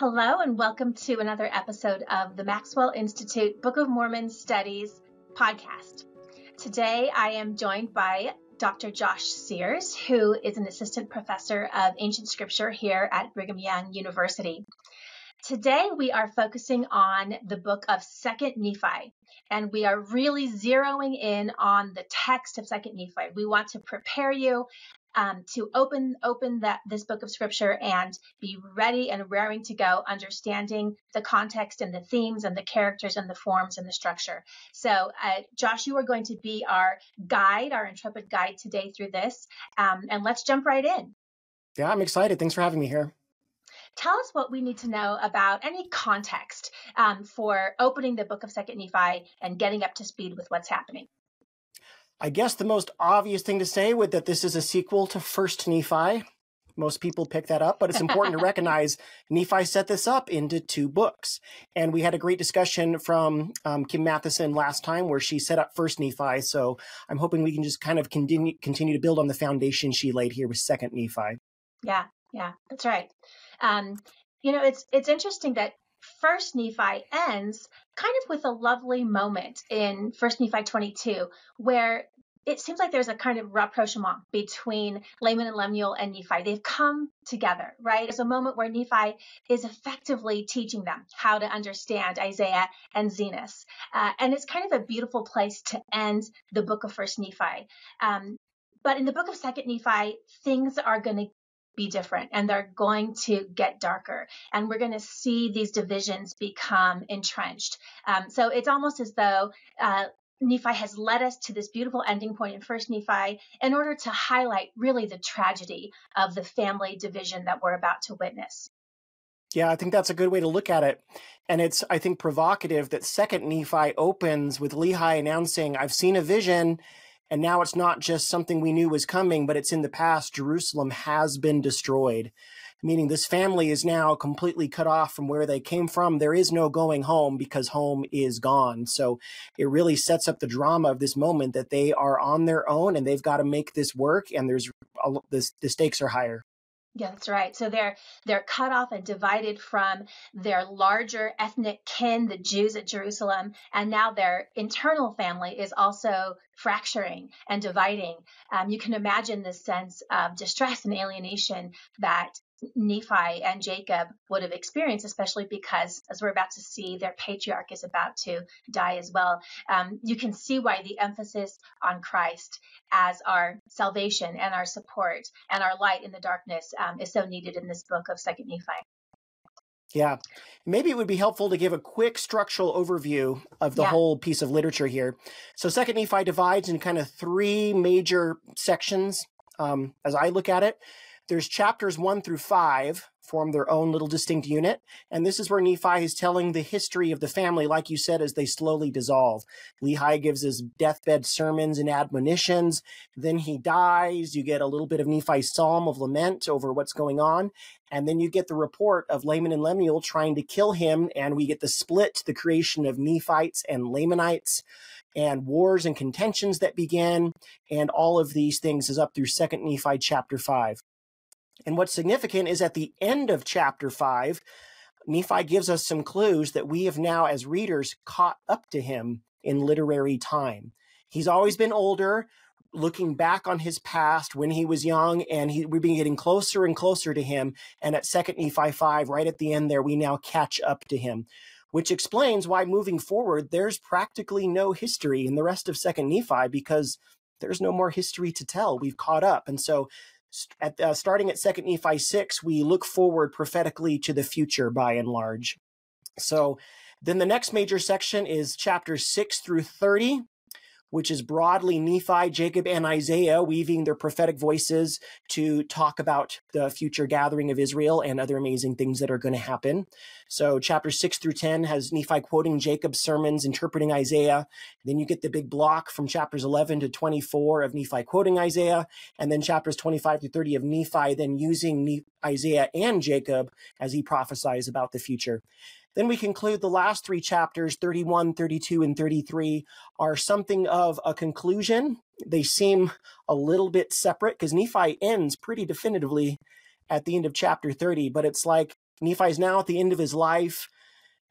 Hello, and welcome to another episode of the Maxwell Institute Book of Mormon Studies podcast. Today, I am joined by Dr. Josh Sears, who is an assistant professor of ancient scripture here at Brigham Young University. Today, we are focusing on the book of Second Nephi, and we are really zeroing in on the text of Second Nephi. We want to prepare you um, to open open that this book of scripture and be ready and raring to go, understanding the context and the themes and the characters and the forms and the structure. So, uh, Josh, you are going to be our guide, our intrepid guide today through this, um, and let's jump right in. Yeah, I'm excited. Thanks for having me here. Tell us what we need to know about any context um, for opening the book of Second Nephi and getting up to speed with what's happening. I guess the most obvious thing to say would that this is a sequel to First Nephi. Most people pick that up, but it's important to recognize Nephi set this up into two books. And we had a great discussion from um, Kim Matheson last time where she set up First Nephi. So I'm hoping we can just kind of continue continue to build on the foundation she laid here with Second Nephi. Yeah, yeah, that's right. Um, you know, it's it's interesting that First Nephi ends kind of with a lovely moment in First Nephi 22, where it seems like there's a kind of rapprochement between Laman and Lemuel and Nephi. They've come together, right? There's a moment where Nephi is effectively teaching them how to understand Isaiah and Zenos. Uh, and it's kind of a beautiful place to end the book of First Nephi. Um, but in the book of Second Nephi, things are going to be different and they're going to get darker. And we're going to see these divisions become entrenched. Um, so it's almost as though uh, Nephi has led us to this beautiful ending point in First Nephi in order to highlight really the tragedy of the family division that we're about to witness. Yeah, I think that's a good way to look at it. And it's, I think, provocative that Second Nephi opens with Lehi announcing, I've seen a vision and now it's not just something we knew was coming, but it's in the past. Jerusalem has been destroyed, meaning this family is now completely cut off from where they came from. There is no going home because home is gone. So it really sets up the drama of this moment that they are on their own and they've got to make this work. And there's this, the stakes are higher. Yeah, that's right. So they're they're cut off and divided from their larger ethnic kin, the Jews at Jerusalem, and now their internal family is also fracturing and dividing. Um, you can imagine the sense of distress and alienation that Nephi and Jacob would have experienced, especially because, as we're about to see, their patriarch is about to die as well. Um, you can see why the emphasis on Christ as our salvation and our support and our light in the darkness um, is so needed in this book of Second Nephi. Yeah. Maybe it would be helpful to give a quick structural overview of the yeah. whole piece of literature here. So, Second Nephi divides in kind of three major sections um, as I look at it. There's chapters one through five form their own little distinct unit. And this is where Nephi is telling the history of the family, like you said, as they slowly dissolve. Lehi gives his deathbed sermons and admonitions. Then he dies. You get a little bit of Nephi's psalm of lament over what's going on. And then you get the report of Laman and Lemuel trying to kill him. And we get the split, the creation of Nephites and Lamanites and wars and contentions that begin. And all of these things is up through Second Nephi chapter 5. And what's significant is at the end of chapter 5, Nephi gives us some clues that we have now, as readers, caught up to him in literary time. He's always been older, looking back on his past when he was young, and he, we've been getting closer and closer to him. And at 2nd Nephi 5, right at the end there, we now catch up to him, which explains why moving forward, there's practically no history in the rest of 2nd Nephi because there's no more history to tell. We've caught up. And so at uh, starting at second nephi 6 we look forward prophetically to the future by and large. So then the next major section is chapters 6 through 30 which is broadly Nephi, Jacob, and Isaiah weaving their prophetic voices to talk about the future gathering of Israel and other amazing things that are going to happen. So, chapter 6 through 10 has Nephi quoting Jacob's sermons, interpreting Isaiah. Then you get the big block from chapters 11 to 24 of Nephi quoting Isaiah, and then chapters 25 to 30 of Nephi, then using Isaiah and Jacob as he prophesies about the future. Then we conclude the last three chapters, 31, 32, and 33, are something of a conclusion. They seem a little bit separate because Nephi ends pretty definitively at the end of chapter 30, but it's like Nephi's now at the end of his life.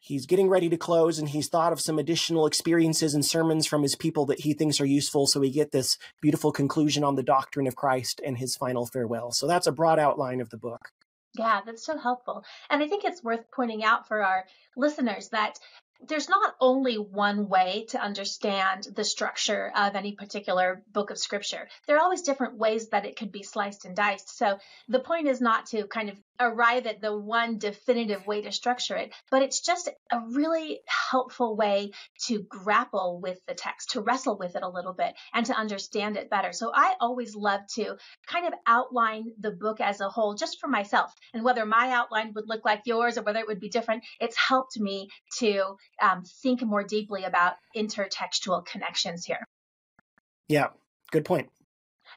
He's getting ready to close, and he's thought of some additional experiences and sermons from his people that he thinks are useful. So we get this beautiful conclusion on the doctrine of Christ and his final farewell. So that's a broad outline of the book. Yeah, that's so helpful. And I think it's worth pointing out for our listeners that there's not only one way to understand the structure of any particular book of scripture. There are always different ways that it could be sliced and diced. So the point is not to kind of arrive at the one definitive way to structure it, but it's just a really helpful way to grapple with the text, to wrestle with it a little bit and to understand it better. So I always love to kind of outline the book as a whole just for myself and whether my outline would look like yours or whether it would be different. It's helped me to um, think more deeply about intertextual connections here. Yeah, good point.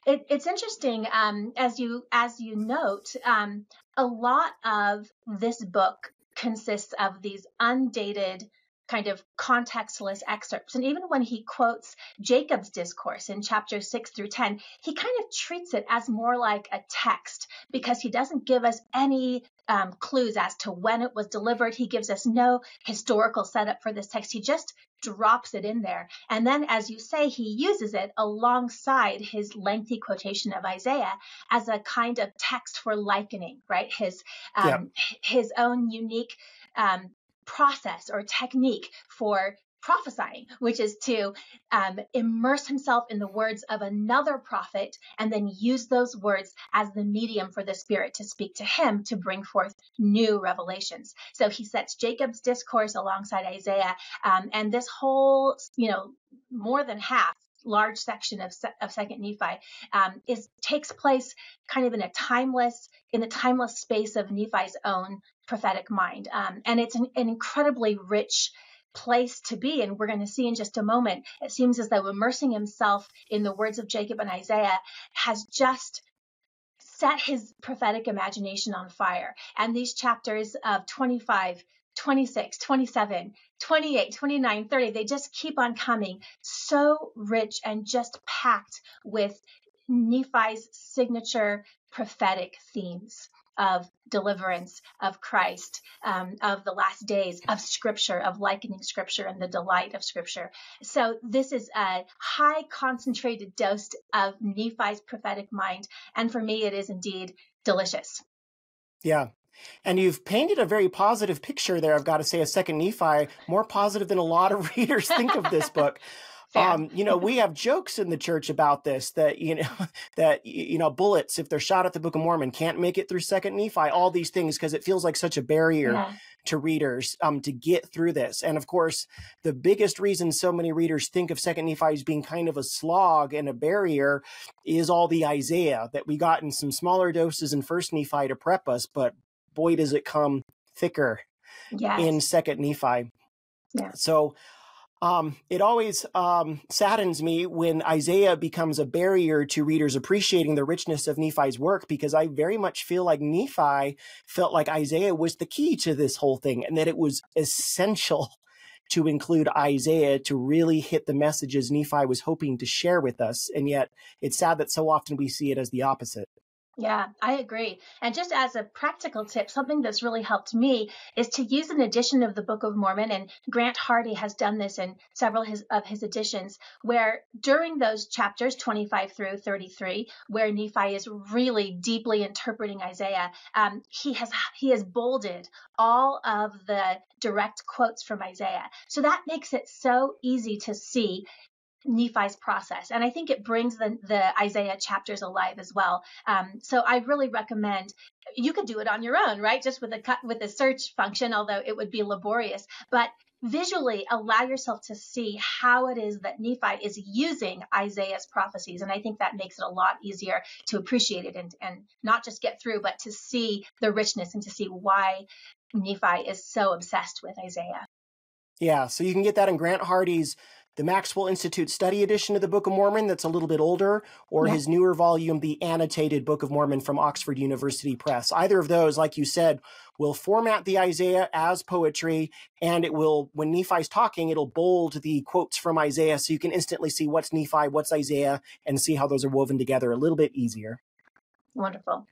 It, it's interesting um, as you as you note. Um, a lot of this book consists of these undated kind of contextless excerpts. And even when he quotes Jacob's discourse in chapter 6 through 10, he kind of treats it as more like a text because he doesn't give us any um, clues as to when it was delivered. He gives us no historical setup for this text. He just drops it in there. And then, as you say, he uses it alongside his lengthy quotation of Isaiah as a kind of text for likening, right? His um, yeah. his own unique um, process or technique for prophesying, which is to um, immerse himself in the words of another prophet and then use those words as the medium for the Spirit to speak to him to bring forth new revelations. So he sets Jacob's discourse alongside Isaiah, um, and this whole, you know, more than half large section of, of second nephi um, is takes place kind of in a timeless in the timeless space of nephi's own prophetic mind. Um, and it's an, an incredibly rich place to be. And we're going to see in just a moment, it seems as though immersing himself in the words of Jacob and Isaiah has just set his prophetic imagination on fire. And these chapters of 25, 26, 27, 28, 29, 30, they just keep on coming. So rich and just packed with Nephi's signature prophetic themes of deliverance, of Christ, um, of the last days, of Scripture, of likening Scripture and the delight of Scripture. So this is a high concentrated dose of Nephi's prophetic mind. And for me, it is indeed delicious. Yeah. And you've painted a very positive picture there, I've got to say, a second Nephi, more positive than a lot of readers think of this book. Um, you know, we have jokes in the church about this that you know that you know bullets if they're shot at the Book of Mormon can't make it through Second Nephi. All these things because it feels like such a barrier yeah. to readers um, to get through this. And of course, the biggest reason so many readers think of Second Nephi as being kind of a slog and a barrier is all the Isaiah that we got in some smaller doses in First Nephi to prep us, but boy does it come thicker yes. in Second Nephi. Yeah. So um, it always um, saddens me when Isaiah becomes a barrier to readers appreciating the richness of Nephi's work because I very much feel like Nephi felt like Isaiah was the key to this whole thing and that it was essential to include Isaiah to really hit the messages Nephi was hoping to share with us. And yet it's sad that so often we see it as the opposite. Yeah, I agree. And just as a practical tip, something that's really helped me is to use an edition of the Book of Mormon. And Grant Hardy has done this in several his, of his editions, where during those chapters 25 through 33, where Nephi is really deeply interpreting Isaiah, um, he has he has bolded all of the direct quotes from Isaiah. So that makes it so easy to see Nephi's process. And I think it brings the, the Isaiah chapters alive as well. Um, so I really recommend you could do it on your own, right? Just with a cut with a search function, although it would be laborious. But visually allow yourself to see how it is that Nephi is using Isaiah's prophecies. And I think that makes it a lot easier to appreciate it and, and not just get through, but to see the richness and to see why Nephi is so obsessed with Isaiah. Yeah, so you can get that in Grant Hardy's the Maxwell Institute Study Edition of the Book of Mormon that's a little bit older, or yeah. his newer volume, The Annotated Book of Mormon from Oxford University Press. Either of those, like you said, will format the Isaiah as poetry, and it will, when Nephi's talking, it'll bold the quotes from Isaiah so you can instantly see what's Nephi, what's Isaiah, and see how those are woven together a little bit easier. Wonderful.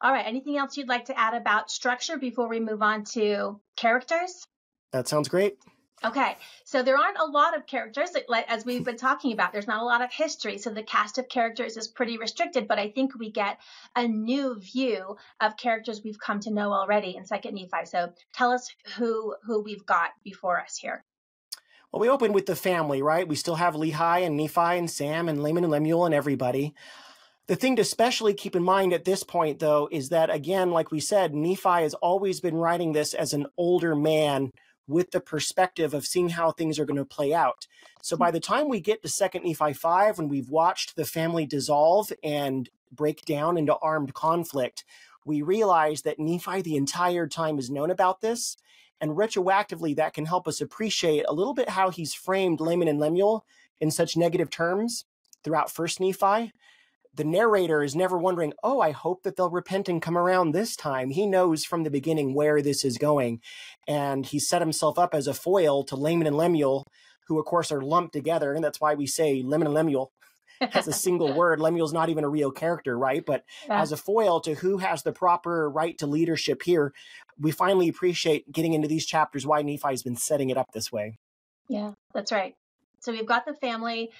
All right. Anything else you'd like to add about structure before we move on to characters? That sounds great. Okay, so there aren't a lot of characters, as we've been talking about. There's not a lot of history, so the cast of characters is pretty restricted. But I think we get a new view of characters we've come to know already in Second Nephi. So tell us who who we've got before us here. Well, we open with the family, right? We still have Lehi and Nephi and Sam and Laman and Lemuel and everybody. The thing to especially keep in mind at this point, though, is that again, like we said, Nephi has always been writing this as an older man with the perspective of seeing how things are going to play out. So by hmm. the time we get to Second Nephi 5, when we've watched the family dissolve and break down into armed conflict, we realize that Nephi the entire time has known about this. And retroactively, that can help us appreciate a little bit how he's framed Laman and Lemuel in such negative terms throughout First Nephi the narrator is never wondering, oh, I hope that they'll repent and come around this time. He knows from the beginning where this is going. And he set himself up as a foil to Laman and Lemuel, who, of course, are lumped together. And that's why we say Laman and Lemuel as a single word. Lemuel's not even a real character, right? But yeah. as a foil to who has the proper right to leadership here, we finally appreciate getting into these chapters why Nephi's been setting it up this way. Yeah, that's right. So we've got the family.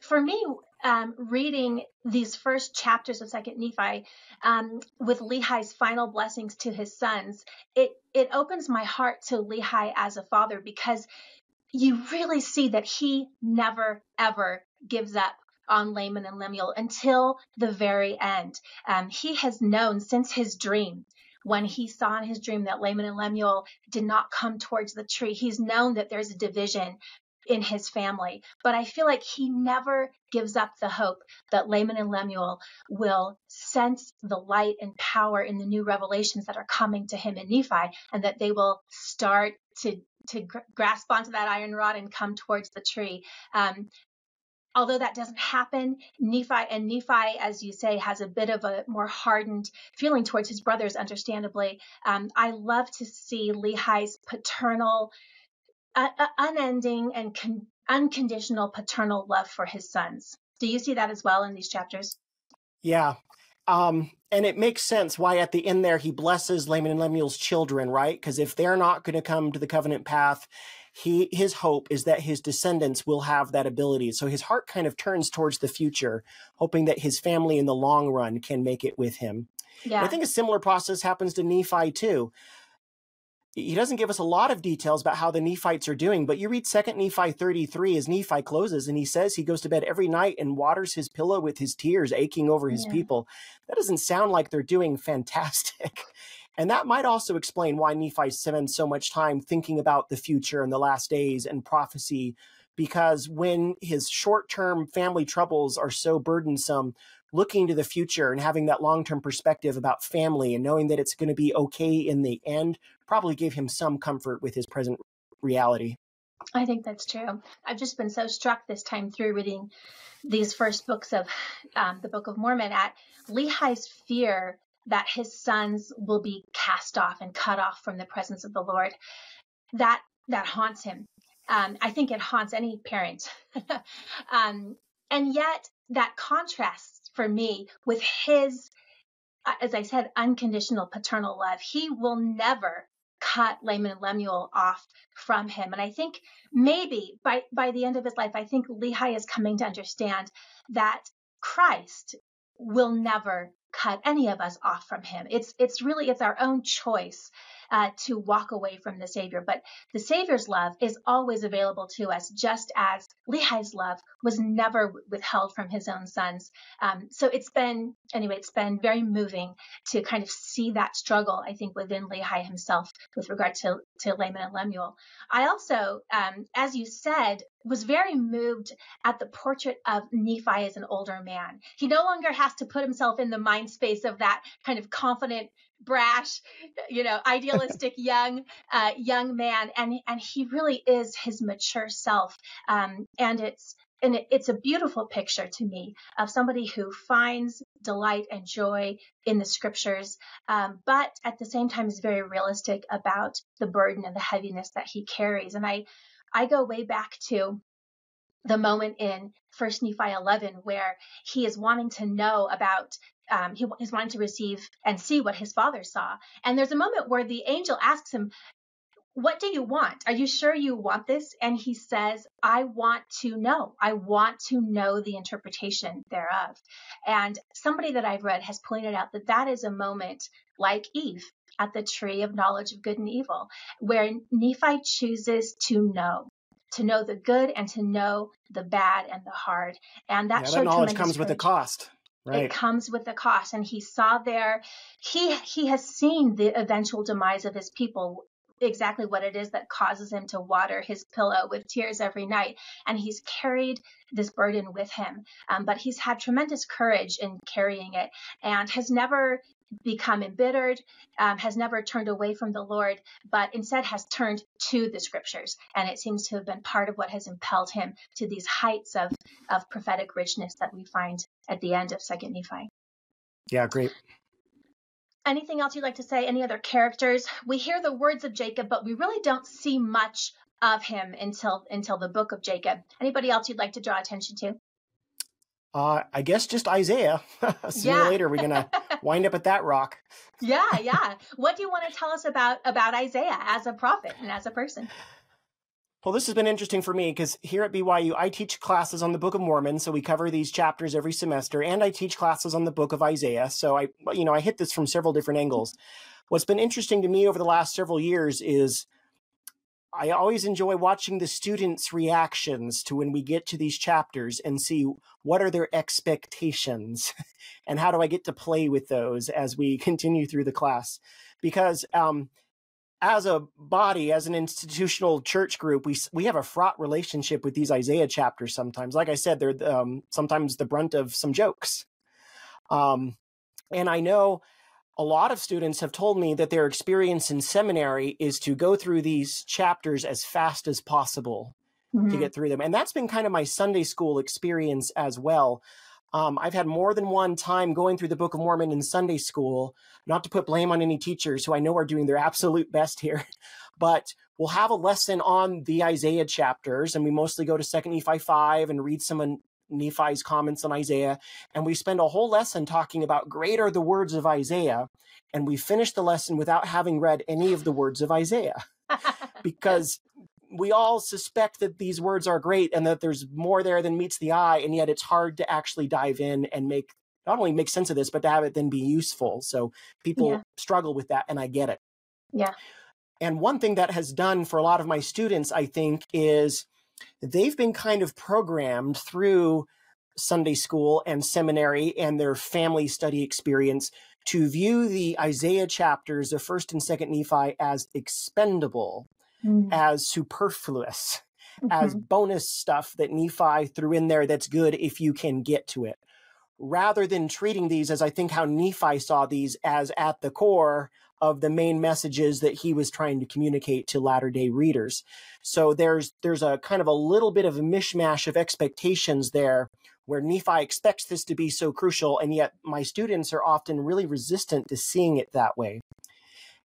For me, um, reading these first chapters of Second Nephi um, with Lehi's final blessings to his sons, it it opens my heart to Lehi as a father because you really see that he never ever gives up on Laman and Lemuel until the very end. Um, he has known since his dream when he saw in his dream that Laman and Lemuel did not come towards the tree. He's known that there's a division in his family. But I feel like he never gives up the hope that Laman and Lemuel will sense the light and power in the new revelations that are coming to him in Nephi and that they will start to to gr- grasp onto that iron rod and come towards the tree. Um, although that doesn't happen, Nephi and Nephi, as you say, has a bit of a more hardened feeling towards his brothers, understandably. Um, I love to see Lehi's paternal uh, unending and con- unconditional paternal love for his sons. Do you see that as well in these chapters? Yeah. Um, and it makes sense why at the end there he blesses Laman and Lemuel's children, right? Because if they're not going to come to the covenant path, he his hope is that his descendants will have that ability. So his heart kind of turns towards the future, hoping that his family in the long run can make it with him. Yeah. I think a similar process happens to Nephi too he doesn't give us a lot of details about how the Nephites are doing, but you read Second Nephi 33 as Nephi closes, and he says he goes to bed every night and waters his pillow with his tears, aching over his yeah. people. That doesn't sound like they're doing fantastic. And that might also explain why Nephi spends so much time thinking about the future and the last days and prophecy, because when his short term family troubles are so burdensome, looking to the future and having that long term perspective about family and knowing that it's going to be okay in the end probably gave him some comfort with his present reality. I think that's true. I've just been so struck this time through reading these first books of um, the Book of Mormon at Lehi's fear that his sons will be cast off and cut off from the presence of the Lord. That that haunts him. Um, I think it haunts any parent. um, and yet that contrasts for me with his, uh, as I said, unconditional paternal love. He will never cut Laman and Lemuel off from him. And I think maybe by, by the end of his life, I think Lehi is coming to understand that Christ will never cut any of us off from him. It's it's really it's our own choice uh, to walk away from the Savior. But the Savior's love is always available to us, just as Lehi's love was never withheld from his own sons. Um, so it's been, anyway, it's been very moving to kind of see that struggle, I think, within Lehi himself with regard to, to Laman and Lemuel. I also, um, as you said, was very moved at the portrait of Nephi as an older man. He no longer has to put himself in the mind space of that kind of confident, brash, you know, idealistic young uh, young man, and and he really is his mature self. Um, and it's and it's a beautiful picture to me of somebody who finds delight and joy in the scriptures, um, but at the same time is very realistic about the burden and the heaviness that he carries. And I I go way back to the moment in First Nephi 11 where he is wanting to know about um, he is wanting to receive and see what his father saw. And there's a moment where the angel asks him, what do you want? Are you sure you want this? And he says, I want to know. I want to know the interpretation thereof. And somebody that I've read has pointed out that that is a moment like Eve at the tree of knowledge of good and evil, where Nephi chooses to know. To know the good and to know the bad and the hard, and that, yeah, that knowledge comes courage. with a cost. Right. It comes with a cost, and he saw there. He he has seen the eventual demise of his people exactly what it is that causes him to water his pillow with tears every night. And he's carried this burden with him. Um, but he's had tremendous courage in carrying it and has never become embittered, um, has never turned away from the Lord, but instead has turned to the scriptures. And it seems to have been part of what has impelled him to these heights of, of prophetic richness that we find at the end of Second Nephi. Yeah, great anything else you'd like to say? Any other characters? We hear the words of Jacob, but we really don't see much of him until until the book of Jacob. Anybody else you'd like to draw attention to? Uh, I guess just Isaiah. Sooner yeah. or later, we're gonna wind up at that rock. yeah, yeah. What do you want to tell us about about Isaiah as a prophet and as a person? Well, this has been interesting for me because here at BYU, I teach classes on the Book of Mormon, so we cover these chapters every semester, and I teach classes on the Book of Isaiah. So I, you know, I hit this from several different angles. What's been interesting to me over the last several years is I always enjoy watching the students' reactions to when we get to these chapters and see what are their expectations and how do I get to play with those as we continue through the class. Because um, as a body, as an institutional church group, we we have a fraught relationship with these Isaiah chapters. Sometimes, like I said, they're um, sometimes the brunt of some jokes. Um, and I know a lot of students have told me that their experience in seminary is to go through these chapters as fast as possible mm-hmm. to get through them, and that's been kind of my Sunday school experience as well. Um, I've had more than one time going through the Book of Mormon in Sunday school, not to put blame on any teachers who I know are doing their absolute best here, but we'll have a lesson on the Isaiah chapters, and we mostly go to Second Nephi 5 and read some Nephi's comments on Isaiah. And we spend a whole lesson talking about great are the words of Isaiah. And we finish the lesson without having read any of the words of Isaiah. because we all suspect that these words are great and that there's more there than meets the eye, and yet it's hard to actually dive in and make not only make sense of this, but to have it then be useful. So people yeah. struggle with that, and I get it. Yeah. And one thing that has done for a lot of my students, I think, is they've been kind of programmed through Sunday school and seminary and their family study experience to view the Isaiah chapters of 1st and 2nd Nephi as expendable mm. as superfluous, mm-hmm. as bonus stuff that Nephi threw in there that's good if you can get to it, rather than treating these as I think how Nephi saw these as at the core of the main messages that he was trying to communicate to latter day readers. So there's there's a kind of a little bit of a mishmash of expectations there where Nephi expects this to be so crucial and yet my students are often really resistant to seeing it that way.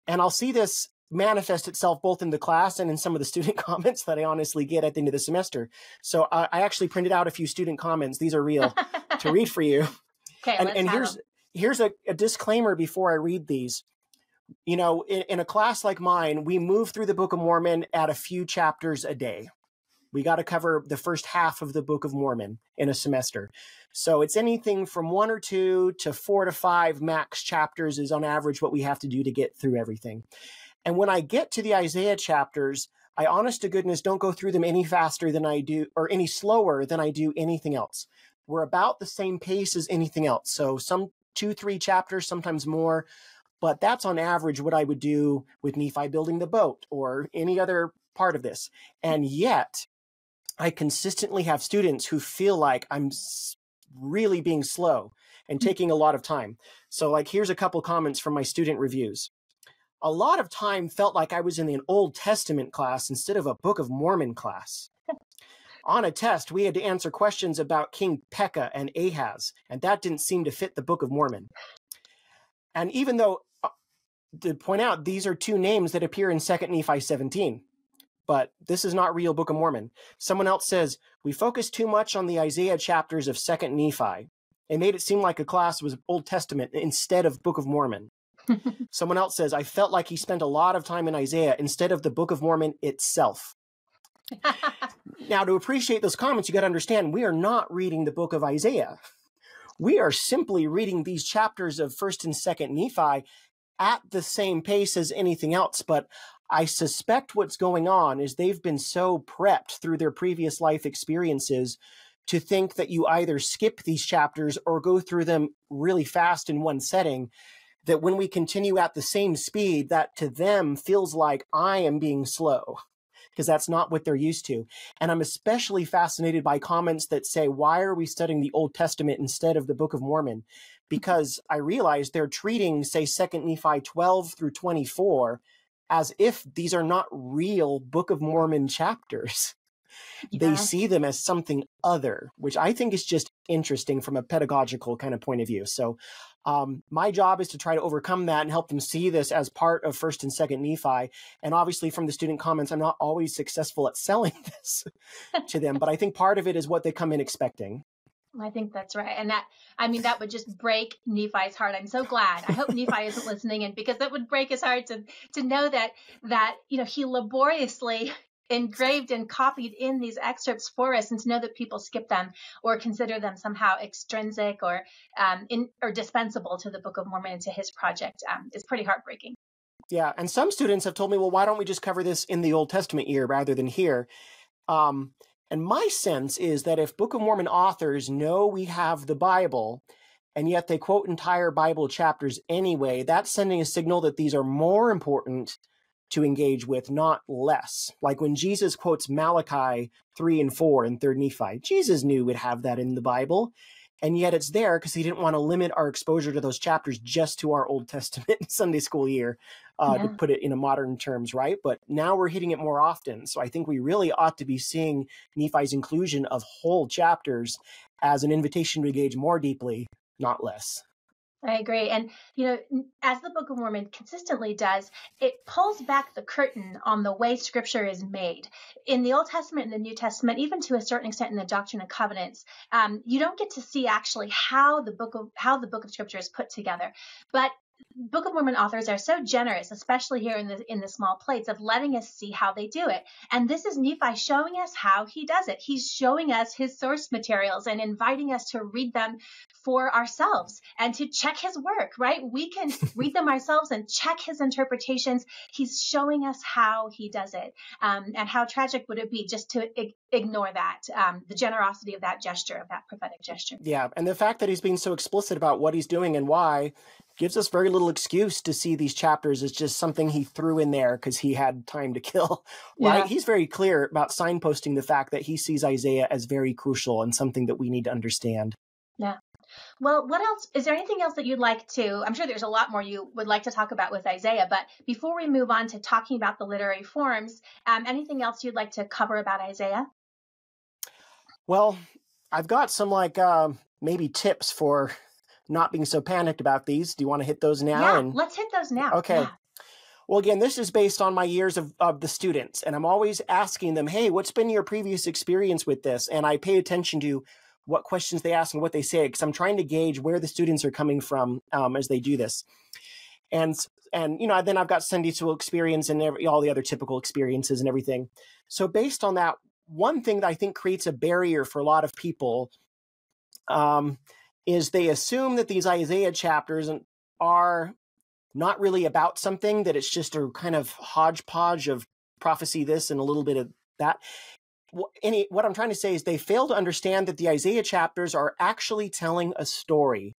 And I'll see this manifest itself both in the class and in some of the student comments that I honestly get at the end of the semester. So I, I actually printed out a few student comments. These are real to read for you. Okay, and, and here's them. here's a, a, disclaimer before I read these. You know, in, in a class like mine, we move through the Book of Mormon at a few chapters a day. We got to cover the first half of the Book of Mormon in a semester. So it's anything from one or two to four to five max chapters is on average what we have to do to get through everything. And when I get to the Isaiah chapters, I honest to goodness don't go through them any faster than I do or any slower than I do anything else. We're about the same pace as anything else. So some two, three chapters, sometimes more. But that's on average what I would do with Nephi building the boat or any other part of this. And yet, I consistently have students who feel like I'm really being slow and hmm. taking a lot of time. So, like, here's a couple comments from my student reviews a lot of time felt like I was in an Old Testament class instead of a Book of Mormon class. On a test, we had to answer questions about King Pekah and Ahaz, and that didn't seem to fit the Book of Mormon. And even though, to point out, these are two names that appear in 2nd Nephi 17, but this is not real Book of Mormon. Someone else says, we focus too much on the Isaiah chapters of 2nd Nephi. It made it seem like a class was Old Testament instead of Book of Mormon. Someone else says, I felt like he spent a lot of time in Isaiah instead of the Book of Mormon itself. now, to appreciate those comments, you got to understand we are not reading the book of Isaiah. We are simply reading these chapters of 1st and 2nd Nephi at the same pace as anything else. But I suspect what's going on is they've been so prepped through their previous life experiences to think that you either skip these chapters or go through them really fast in one setting that when we continue at the same speed that to them feels like i am being slow because that's not what they're used to and i'm especially fascinated by comments that say why are we studying the old testament instead of the book of mormon because i realize they're treating say 2nd nephi 12 through 24 as if these are not real book of mormon chapters yeah. they see them as something other, which I think is just interesting from a pedagogical kind of point of view. So, um, my job is to try to overcome that and help them see this as part of first and second Nephi. And obviously, from the student comments, I'm not always successful at selling this to them, but I think part of it is what they come in expecting. I think that's right. And that, I mean, that would just break Nephi's heart. I'm so glad. I hope Nephi isn't listening in because that would break his heart to, to know that, that, you know, he laboriously engraved and copied in these excerpts for us and to know that people skip them or consider them somehow extrinsic or um, in, or dispensable to the Book of Mormon and to his project um, is pretty heartbreaking. Yeah, and some students have told me, well, why don't we just cover this in the Old Testament year rather than here? Um, and my sense is that if Book of Mormon authors know we have the Bible, and yet they quote entire Bible chapters anyway, that's sending a signal that these are more important to engage with, not less. Like when Jesus quotes Malachi 3 and 4 in 3rd Nephi, Jesus knew we'd have that in the Bible. And yet it's there because he didn't want to limit our exposure to those chapters just to our Old Testament Sunday school year, uh, yeah. to put it in a modern terms, right? But now we're hitting it more often. So I think we really ought to be seeing Nephi's inclusion of whole chapters as an invitation to engage more deeply, not less. I agree. And, you know, as the Book of Mormon consistently does, it pulls back the curtain on the way scripture is made. In the Old Testament and the New Testament, even to a certain extent in the Doctrine and Covenants, um, you don't get to see actually how the book of how the book of scripture is put together. But Book of Mormon authors are so generous, especially here in the in the small plates, of letting us see how they do it. And this is Nephi showing us how he does it. He's showing us his source materials and inviting us to read them for ourselves and to check his work, right? We can read them ourselves and check his interpretations. He's showing us how he does it. Um, and how tragic would it be just to ignore that, um, the generosity of that gesture, of that prophetic gesture. Yeah. And the fact that he's being so explicit about what he's doing and why gives us very little excuse to see these chapters as just something he threw in there because he had time to kill. Right? Yeah. He's very clear about signposting the fact that he sees Isaiah as very crucial and something that we need to understand. Yeah. Well, what else? Is there anything else that you'd like to? I'm sure there's a lot more you would like to talk about with Isaiah, but before we move on to talking about the literary forms, um, anything else you'd like to cover about Isaiah? Well, I've got some like uh, maybe tips for not being so panicked about these. Do you want to hit those now? Yeah, and... let's hit those now. Okay. Yeah. Well, again, this is based on my years of, of the students, and I'm always asking them, hey, what's been your previous experience with this? And I pay attention to what questions they ask and what they say because I'm trying to gauge where the students are coming from um, as they do this. And and you know, then I've got Sunday school experience and every, all the other typical experiences and everything. So based on that, one thing that I think creates a barrier for a lot of people um, is they assume that these Isaiah chapters are not really about something, that it's just a kind of hodgepodge of prophecy this and a little bit of that. Any, what I'm trying to say is they fail to understand that the Isaiah chapters are actually telling a story.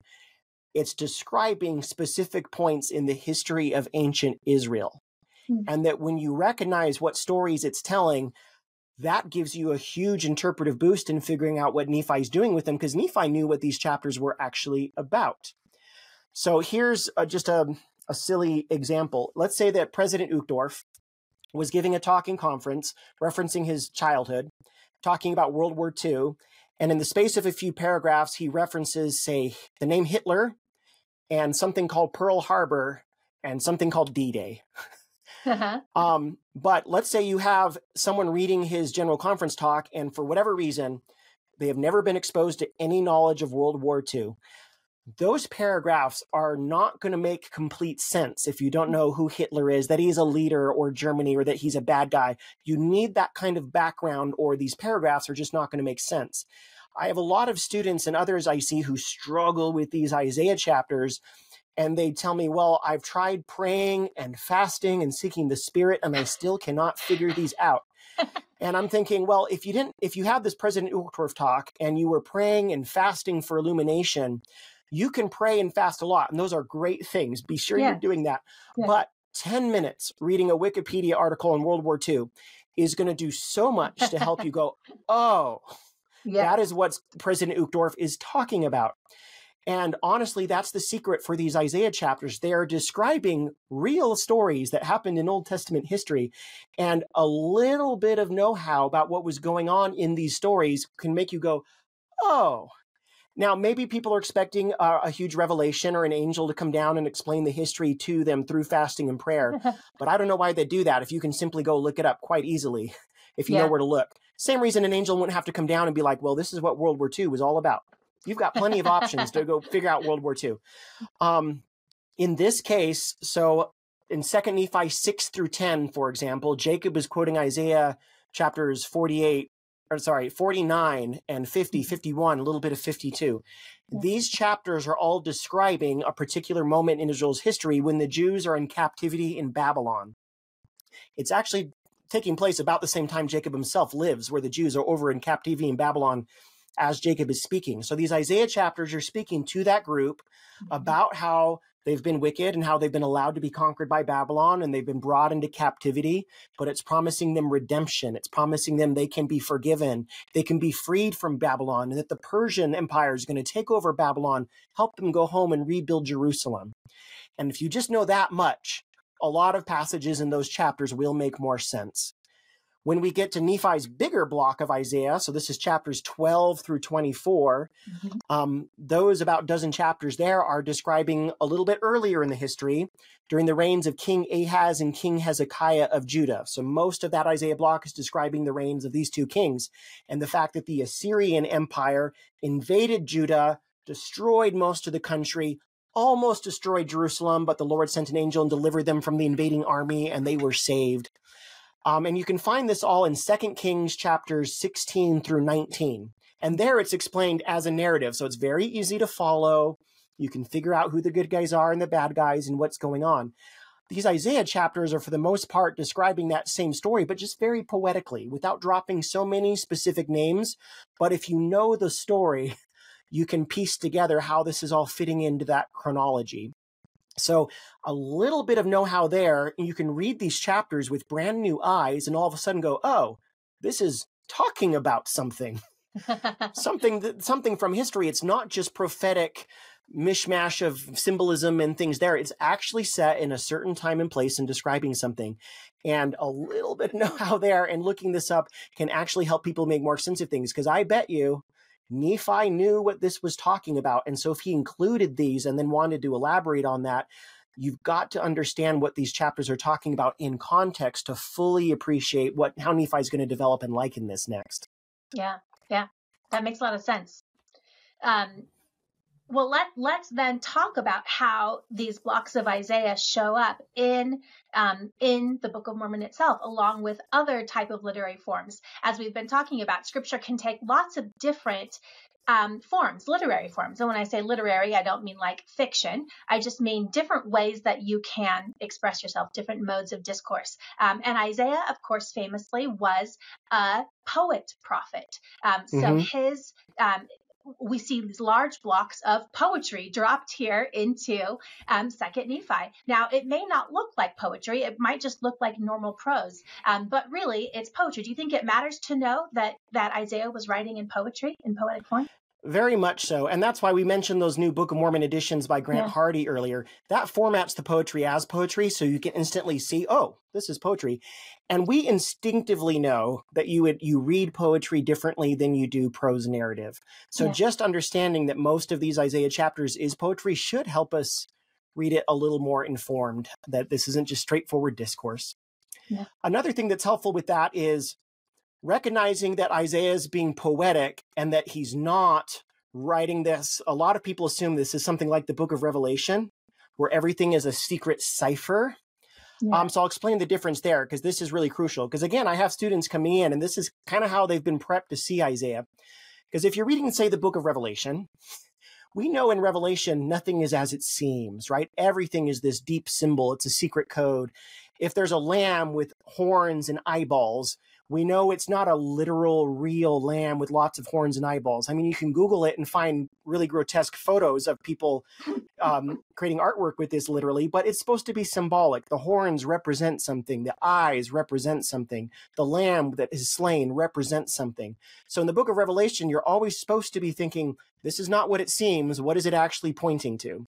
It's describing specific points in the history of ancient Israel. Mm-hmm. And that when you recognize what stories it's telling, that gives you a huge interpretive boost in figuring out what Nephi is doing with them because Nephi knew what these chapters were actually about. So here's a, just a, a silly example. Let's say that President Uchtdorf was giving a talking conference referencing his childhood, talking about World War II. And in the space of a few paragraphs, he references, say, the name Hitler and something called Pearl Harbor and something called D Day. Uh-huh. Um, but let's say you have someone reading his general conference talk, and for whatever reason, They have never been exposed to any knowledge of World War II. Those paragraphs are not going to make complete sense if you don't know who Hitler is, that he's a leader or Germany or that he's a bad guy. You need that kind of background, or these paragraphs are just not going to make sense. I have a lot of students and others I see who struggle with these Isaiah chapters and they tell me, well, I've tried praying and fasting and seeking the spirit, and I still cannot figure these out. and I'm thinking, well, if you didn't, if you had this President Uchtdorf talk and you were praying and fasting for illumination, you can pray and fast a lot, and those are great things. Be sure yeah. you're doing that. Yeah. But 10 minutes reading a Wikipedia article on World War II is going to do so much to help you go, oh, yeah. that is what President Uchtdorf is talking about. And honestly, that's the secret for these Isaiah chapters. They are describing real stories that happened in Old Testament history. And a little bit of know how about what was going on in these stories can make you go, oh. Now, maybe people are expecting a, a huge revelation or an angel to come down and explain the history to them through fasting and prayer. but I don't know why they do that if you can simply go look it up quite easily if you yeah. know where to look. Same reason an angel wouldn't have to come down and be like, well, this is what World War II was all about. You've got plenty of options to go figure out World War II. Um, in this case, so in Second Nephi six through ten, for example, Jacob is quoting Isaiah chapters forty-eight, or sorry, forty-nine and 50, mm-hmm. 51, a little bit of fifty-two. These chapters are all describing a particular moment in Israel's history when the Jews are in captivity in Babylon. It's actually taking place about the same time Jacob himself lives, where the Jews are over in captivity in Babylon as Jacob is speaking. So these Isaiah chapters are speaking to that group mm-hmm. about how they've been wicked and how they've been allowed to be conquered by Babylon and they've been brought into captivity, but it's promising them redemption. It's promising them they can be forgiven, they can be freed from Babylon, and that the Persian Empire is going to take over Babylon, help them go home and rebuild Jerusalem. And if you just know that much, a lot of passages in those chapters will make more sense. When we get to Nephi's bigger block of Isaiah, so this is chapters 12 through 24, mm-hmm. um, those about dozen chapters there are describing a little bit earlier in the history during the reigns of King Ahaz and King Hezekiah of Judah. So most of that Isaiah block is describing the reigns of these two kings and the fact that the Assyrian Empire invaded Judah, destroyed most of the country, almost destroyed Jerusalem, but the Lord sent an angel and delivered them from the invading army and they were saved. Um, and you can find this all in Second Kings chapters 16 through 19. And there it's explained as a narrative. So it's very easy to follow. You can figure out who the good guys are and the bad guys and what's going on. These Isaiah chapters are, for the most part, describing that same story, but just very poetically, without dropping so many specific names. But if you know the story, you can piece together how this is all fitting into that chronology. So a little bit of know-how there, and you can read these chapters with brand new eyes and all of a sudden go, "Oh, this is talking about something." something that, something from history. It's not just prophetic mishmash of symbolism and things there. It's actually set in a certain time and place and describing something. And a little bit of know-how there and looking this up can actually help people make more sense of things. Because I bet you Nephi knew what this was talking about. And so if he included these and then wanted to elaborate on that, you've got to understand what these chapters are talking about in context to fully appreciate what how Nephi is going to develop and liken this next. Yeah, yeah, that makes a lot of sense. Um, well, let let's then talk about how these blocks of Isaiah show up in um, in the Book of Mormon itself, along with other type of literary forms. As we've been talking about, Scripture can take lots of different um, forms, literary forms. And when I say literary, I don't mean like fiction. I just mean different ways that you can express yourself, different modes of discourse. Um, and Isaiah, of course, famously was a poet prophet. Um, so mm-hmm. his um, we see these large blocks of poetry dropped here into um, Second Nephi. Now, it may not look like poetry; it might just look like normal prose, um, but really, it's poetry. Do you think it matters to know that that Isaiah was writing in poetry, in poetic form? Very much so. And that's why we mentioned those new Book of Mormon editions by Grant yeah. Hardy earlier. That formats the poetry as poetry, so you can instantly see, oh, this is poetry. And we instinctively know that you would you read poetry differently than you do prose narrative. So yeah. just understanding that most of these Isaiah chapters is poetry should help us read it a little more informed, that this isn't just straightforward discourse. Yeah. Another thing that's helpful with that is recognizing that Isaiah is being poetic and that he's not writing this. A lot of people assume this is something like the book of Revelation, where everything is a secret cipher. Yeah. Um, so I'll explain the difference there because this is really crucial. Because again, I have students coming in, and this is kind of how they've been prepped to see Isaiah. Because if you're reading, say, the book of Revelation, we know in Revelation nothing is as it seems, right? Everything is this deep symbol, it's a secret code. If there's a lamb with horns and eyeballs, we know it's not a literal, real lamb with lots of horns and eyeballs. I mean, you can Google it and find really grotesque photos of people um, creating artwork with this literally, but it's supposed to be symbolic. The horns represent something, the eyes represent something, the lamb that is slain represents something. So in the book of Revelation, you're always supposed to be thinking, this is not what it seems. What is it actually pointing to?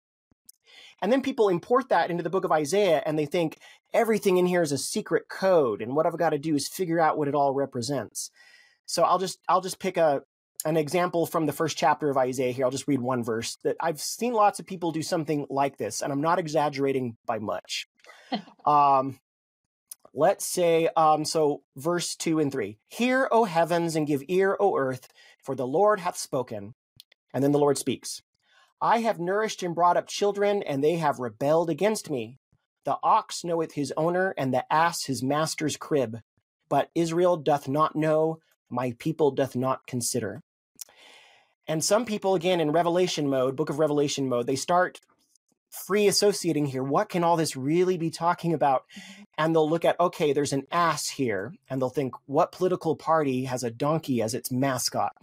And then people import that into the book of Isaiah and they think everything in here is a secret code and what I've got to do is figure out what it all represents. So I'll just I'll just pick a an example from the first chapter of Isaiah here. I'll just read one verse that I've seen lots of people do something like this and I'm not exaggerating by much. um let's say um so verse 2 and 3. Hear O heavens and give ear O earth for the Lord hath spoken. And then the Lord speaks. I have nourished and brought up children, and they have rebelled against me. The ox knoweth his owner, and the ass his master's crib. But Israel doth not know, my people doth not consider. And some people, again, in Revelation mode, book of Revelation mode, they start free associating here. What can all this really be talking about? Mm-hmm. And they'll look at, okay, there's an ass here. And they'll think, what political party has a donkey as its mascot?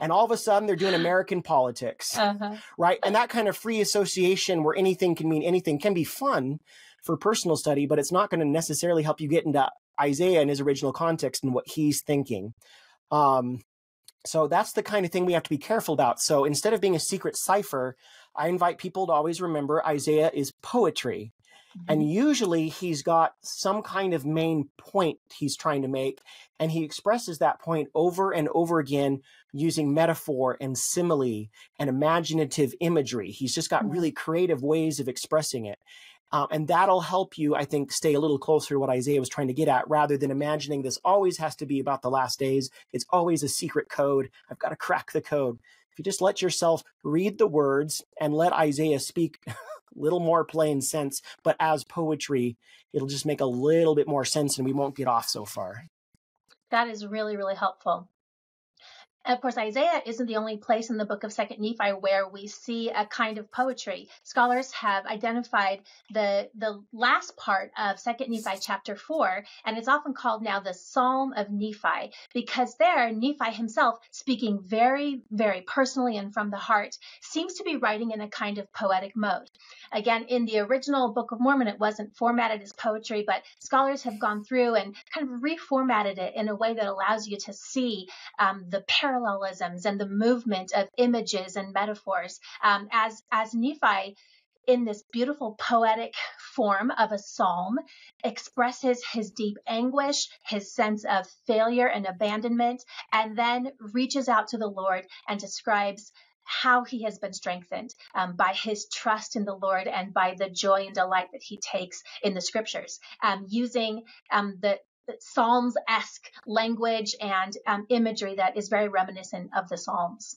and all of a sudden they're doing American politics, uh-huh. right? And that kind of free association where anything can mean anything can be fun for personal study, but it's not going to necessarily help you get into Isaiah in his original context and what he's thinking. Um, so that's the kind of thing we have to be careful about. So instead of being a secret cipher, I invite people to always remember Isaiah is poetry. Mm-hmm. And usually he's got some kind of main point he's trying to make. And he expresses that point over and over again using metaphor and simile and imaginative imagery. He's just got mm-hmm. really creative ways of expressing it. Um, and that'll help you, I think, stay a little closer to what Isaiah was trying to get at rather than imagining this always has to be about the last days. It's always a secret code. I've got to crack the code. If you just let yourself read the words and let Isaiah speak a little more plain sense, but as poetry, it'll just make a little bit more sense and we won't get off so far. That is really, really helpful of course, Isaiah isn't the only place in the book of Second Nephi where we see a kind of poetry. Scholars have identified the the last part of Second Nephi chapter four, and it's often called now the Psalm of Nephi, because there Nephi himself, speaking very, very personally and from the heart, seems to be writing in a kind of poetic mode. Again, in the original Book of Mormon, it wasn't formatted as poetry, but scholars have gone through and kind of reformatted it in a way that allows you to see um, the parallelisms and the movement of images and metaphors. Um, as as Nephi in this beautiful poetic form of a psalm, expresses his deep anguish, his sense of failure and abandonment, and then reaches out to the Lord and describes how he has been strengthened um, by his trust in the Lord and by the joy and delight that he takes in the scriptures, um, using um, the, the Psalms esque language and um, imagery that is very reminiscent of the Psalms.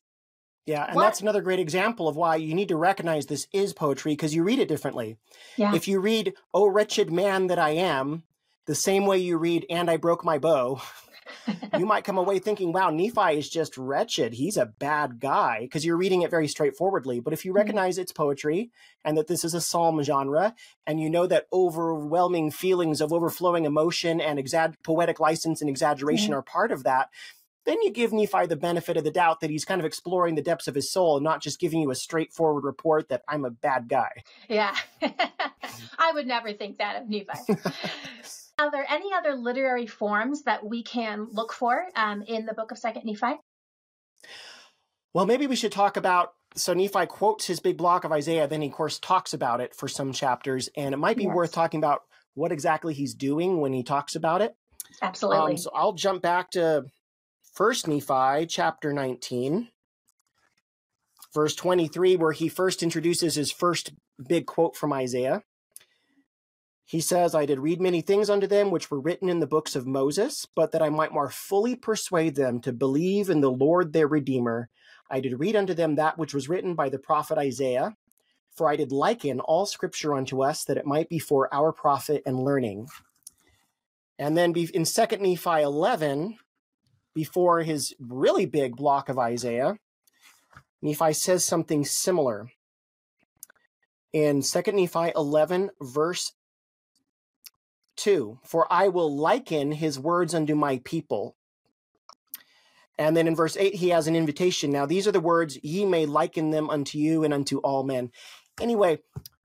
Yeah, and what? that's another great example of why you need to recognize this is poetry because you read it differently. Yeah. If you read, Oh, wretched man that I am, the same way you read, And I broke my bow, you might come away thinking, wow, Nephi is just wretched. He's a bad guy because you're reading it very straightforwardly. But if you mm-hmm. recognize mm-hmm. it's poetry and that this is a psalm genre, and you know that overwhelming feelings of overflowing emotion and exa- poetic license and exaggeration mm-hmm. are part of that, then you give Nephi the benefit of the doubt that he's kind of exploring the depths of his soul and not just giving you a straightforward report that I'm a bad guy. Yeah. I would never think that of Nephi. Are there any other literary forms that we can look for um, in the book of Second Nephi? Well, maybe we should talk about. So Nephi quotes his big block of Isaiah, then he, of course, talks about it for some chapters, and it might be yes. worth talking about what exactly he's doing when he talks about it. Absolutely. Um, so I'll jump back to First Nephi, chapter 19, verse 23, where he first introduces his first big quote from Isaiah. He says, I did read many things unto them which were written in the books of Moses, but that I might more fully persuade them to believe in the Lord their Redeemer. I did read unto them that which was written by the prophet Isaiah, for I did liken all scripture unto us, that it might be for our profit and learning. And then in 2 Nephi 11, before his really big block of Isaiah, Nephi says something similar. In 2 Nephi 11, verse 2 For I will liken his words unto my people. And then in verse 8, he has an invitation. Now, these are the words, ye may liken them unto you and unto all men. Anyway,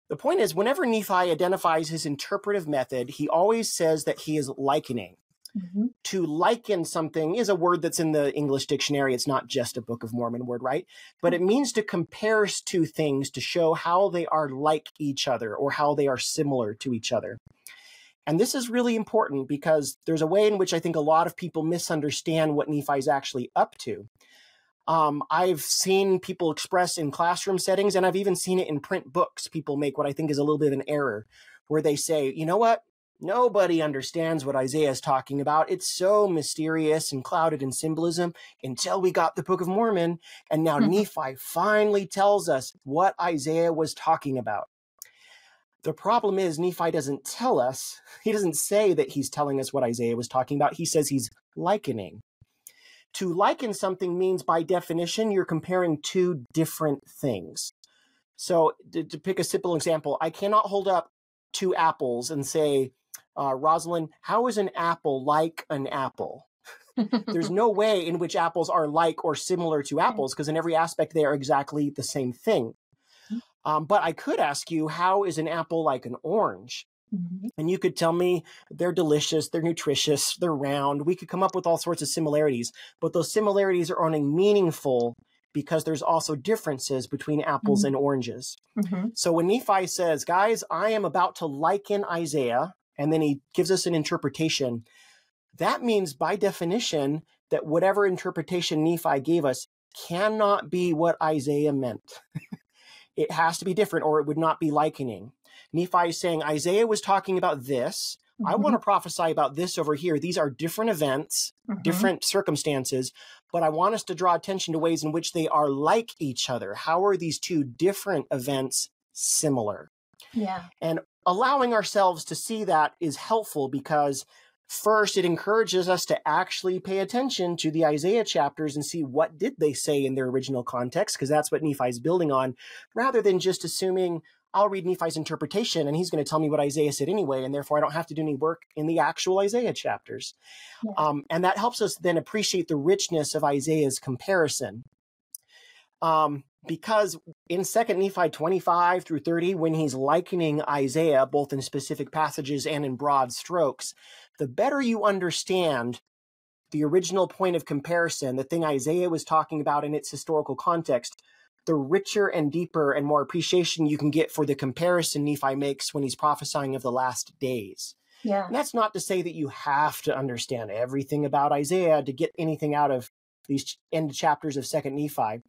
the point is, whenever Nephi identifies his interpretive method, he always says that he is likening. Mm-hmm. To liken something is a word that's in the English dictionary. It's not just a Book of Mormon word, right? But it means to compare two things to show how they are like each other or how they are similar to each other. And this is really important because there's a way in which I think a lot of people misunderstand what Nephi is actually up to. Um, I've seen people express in classroom settings, and I've even seen it in print books. People make what I think is a little bit of an error, where they say, you know what? Nobody understands what Isaiah is talking about. It's so mysterious and clouded in symbolism until we got the Book of Mormon. And now Nephi finally tells us what Isaiah was talking about. The problem is, Nephi doesn't tell us, he doesn't say that he's telling us what Isaiah was talking about. He says he's likening. To liken something means, by definition, you're comparing two different things. So, to, to pick a simple example, I cannot hold up two apples and say, uh, Rosalynde, how is an apple like an apple? There's no way in which apples are like or similar to apples because in every aspect they are exactly the same thing. Um, but I could ask you, how is an apple like an orange? Mm-hmm. And you could tell me they're delicious, they're nutritious, they're round. We could come up with all sorts of similarities, but those similarities are only meaningful because there's also differences between apples mm-hmm. and oranges. Mm-hmm. So when Nephi says, guys, I am about to liken Isaiah, and then he gives us an interpretation, that means by definition that whatever interpretation Nephi gave us cannot be what Isaiah meant. it has to be different or it would not be likening. Nephi is saying Isaiah was talking about this. Mm-hmm. I want to prophesy about this over here. These are different events, mm-hmm. different circumstances, but I want us to draw attention to ways in which they are like each other. How are these two different events similar? Yeah. And allowing ourselves to see that is helpful because First, it encourages us to actually pay attention to the Isaiah chapters and see what did they say in their original context, because that's what Nephi is building on, rather than just assuming I'll read Nephi's interpretation and he's going to tell me what Isaiah said anyway, and therefore I don't have to do any work in the actual Isaiah chapters. Yeah. Um, and that helps us then appreciate the richness of Isaiah's comparison. Um, because in second nephi 25 through 30 when he's likening isaiah both in specific passages and in broad strokes the better you understand the original point of comparison the thing isaiah was talking about in its historical context the richer and deeper and more appreciation you can get for the comparison nephi makes when he's prophesying of the last days. Yeah. And that's not to say that you have to understand everything about isaiah to get anything out of these end chapters of second nephi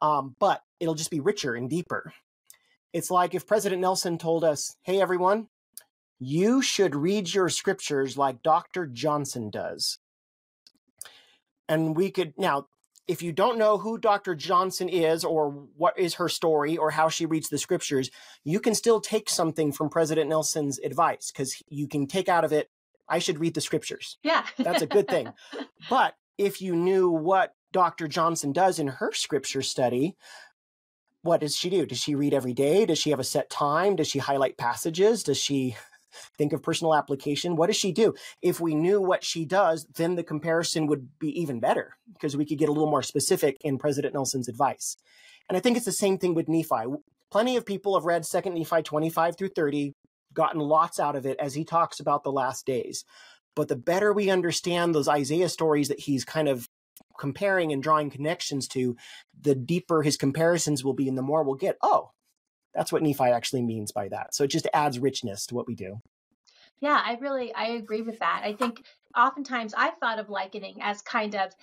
um, but it'll just be richer and deeper. It's like if President Nelson told us, hey, everyone, you should read your scriptures like Dr. Johnson does. And we could, now, if you don't know who Dr. Johnson is or what is her story or how she reads the scriptures, you can still take something from President Nelson's advice because you can take out of it, I should read the scriptures. Yeah. That's a good thing. But if you knew what Dr. Johnson does in her scripture study, what does she do? Does she read every day? Does she have a set time? Does she highlight passages? Does she think of personal application? What does she do? If we knew what she does, then the comparison would be even better because we could get a little more specific in President Nelson's advice. And I think it's the same thing with Nephi. Plenty of people have read 2nd Nephi 25 through 30, gotten lots out of it as he talks about the last days. But the better we understand those Isaiah stories that he's kind of comparing and drawing connections to, the deeper his comparisons will be and the more we'll get, oh, that's what Nephi actually means by that. So it just adds richness to what we do. Yeah, I really I agree with that. I think oftentimes I've thought of likening as kind of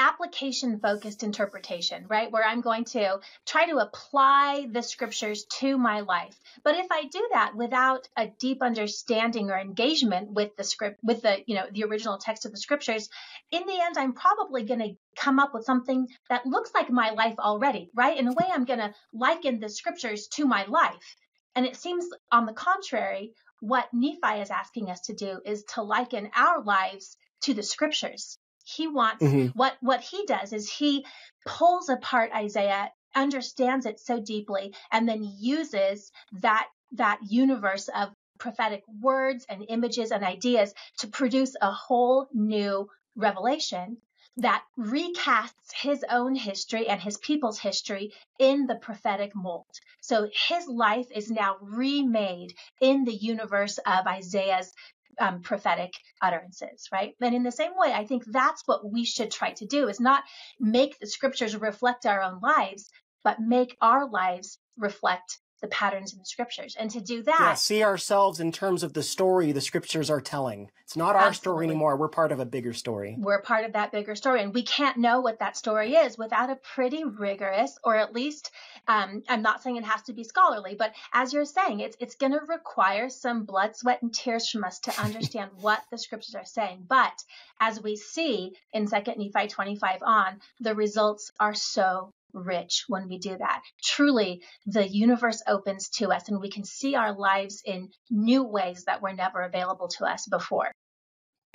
application focused interpretation, right? Where I'm going to try to apply the scriptures to my life. But if I do that without a deep understanding or engagement with the script, with the, you know, the original text of the scriptures, in the end, I'm probably going to come up with something that looks like my life already, right? In a way, I'm going to liken the scriptures to my life. And it seems, on the contrary, what Nephi is asking us to do is to liken our lives to the scriptures. He wants mm-hmm. what what he does is he pulls apart Isaiah, understands it so deeply, and then uses that that universe of prophetic words and images and ideas to produce a whole new revelation that recasts his own history and his people's history in the prophetic mold. So his life is now remade in the universe of Isaiah's um, prophetic utterances, right? And in the same way, I think that's what we should try to do is not make the scriptures reflect our own lives, but make our lives reflect the patterns in the scriptures. And to do that, yeah, see ourselves in terms of the story the scriptures are telling. It's not our story anymore. We're part of a bigger story. We're part of that bigger story. And we can't know what that story is without a pretty rigorous, or at least, um, I'm not saying it has to be scholarly, but as you're saying, it's, it's going to require some blood, sweat, and tears from us to understand what the scriptures are saying. But as we see in 2nd Nephi 25 on, the results are so rich when we do that. Truly, the universe opens to us and we can see our lives in new ways that were never available to us before.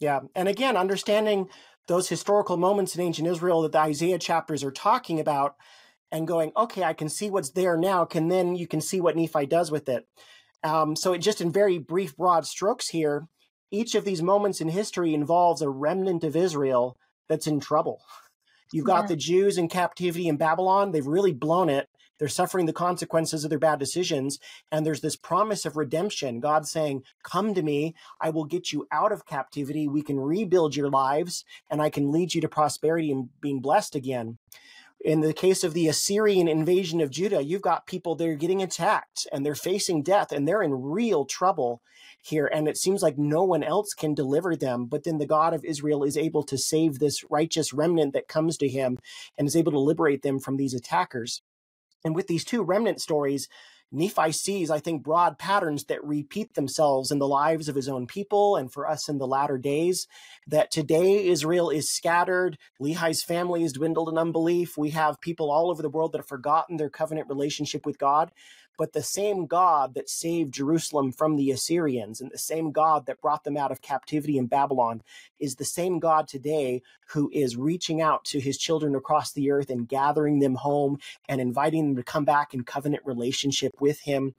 Yeah. And again, understanding those historical moments in ancient Israel that the Isaiah chapters are talking about and going, okay, I can see what's there now. Can then you can see what Nephi does with it. Um, so, it just in very brief, broad strokes here, each of these moments in history involves a remnant of Israel that's in trouble. You've got yeah. the Jews in captivity in Babylon. They've really blown it. They're suffering the consequences of their bad decisions. And there's this promise of redemption. God saying, Come to me. I will get you out of captivity. We can rebuild your lives and I can lead you to prosperity and being blessed again. In the case of the Assyrian invasion of Judah, you've got people that are getting attacked and they're facing death and they're in real trouble here. And it seems like no one else can deliver them. But then the God of Israel is able to save this righteous remnant that comes to him and is able to liberate them from these attackers. And with these two remnant stories, Nephi sees, I think, broad patterns that repeat themselves in the lives of his own people and for us in the latter days. That today Israel is scattered, Lehi's family is dwindled in unbelief. We have people all over the world that have forgotten their covenant relationship with God but the same God that saved Jerusalem from the Assyrians and the same God that brought them out of captivity in Babylon is the same God today who is reaching out to his children across the earth and gathering them home and inviting them to come back in covenant relationship with him.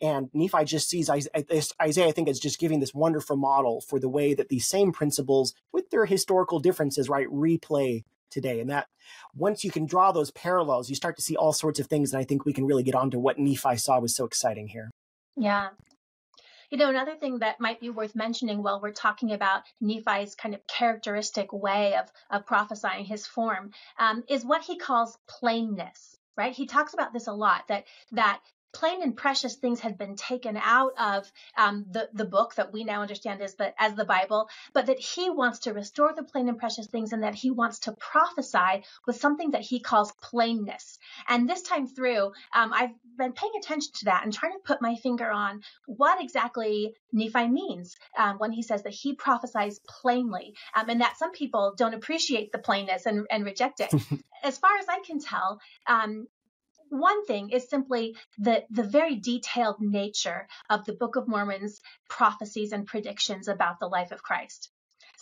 And Nephi just sees Isaiah, I think, is just giving this wonderful model for the way that these same principles, with their historical differences, right, replay today. And that once you can draw those parallels, you start to see all sorts of things. And I think we can really get on to what Nephi saw was so exciting here. Yeah. You know, another thing that might be worth mentioning while we're talking about Nephi's kind of characteristic way of, of prophesying his form um, is what he calls plainness right he talks about this a lot that that plain and precious things had been taken out of um, the the book that we now understand as the as the Bible, but that he wants to restore the plain and precious things, and that he wants to prophesy with something that he calls plainness. And this time through, um, I've been paying attention to that and trying to put my finger on what exactly Nephi means um, when he says that he prophesies plainly, um, and that some people don't appreciate the plainness and, and reject it. as far as I can tell, um, one thing is simply the, the very detailed nature of the Book of Mormon's prophecies and predictions about the life of Christ.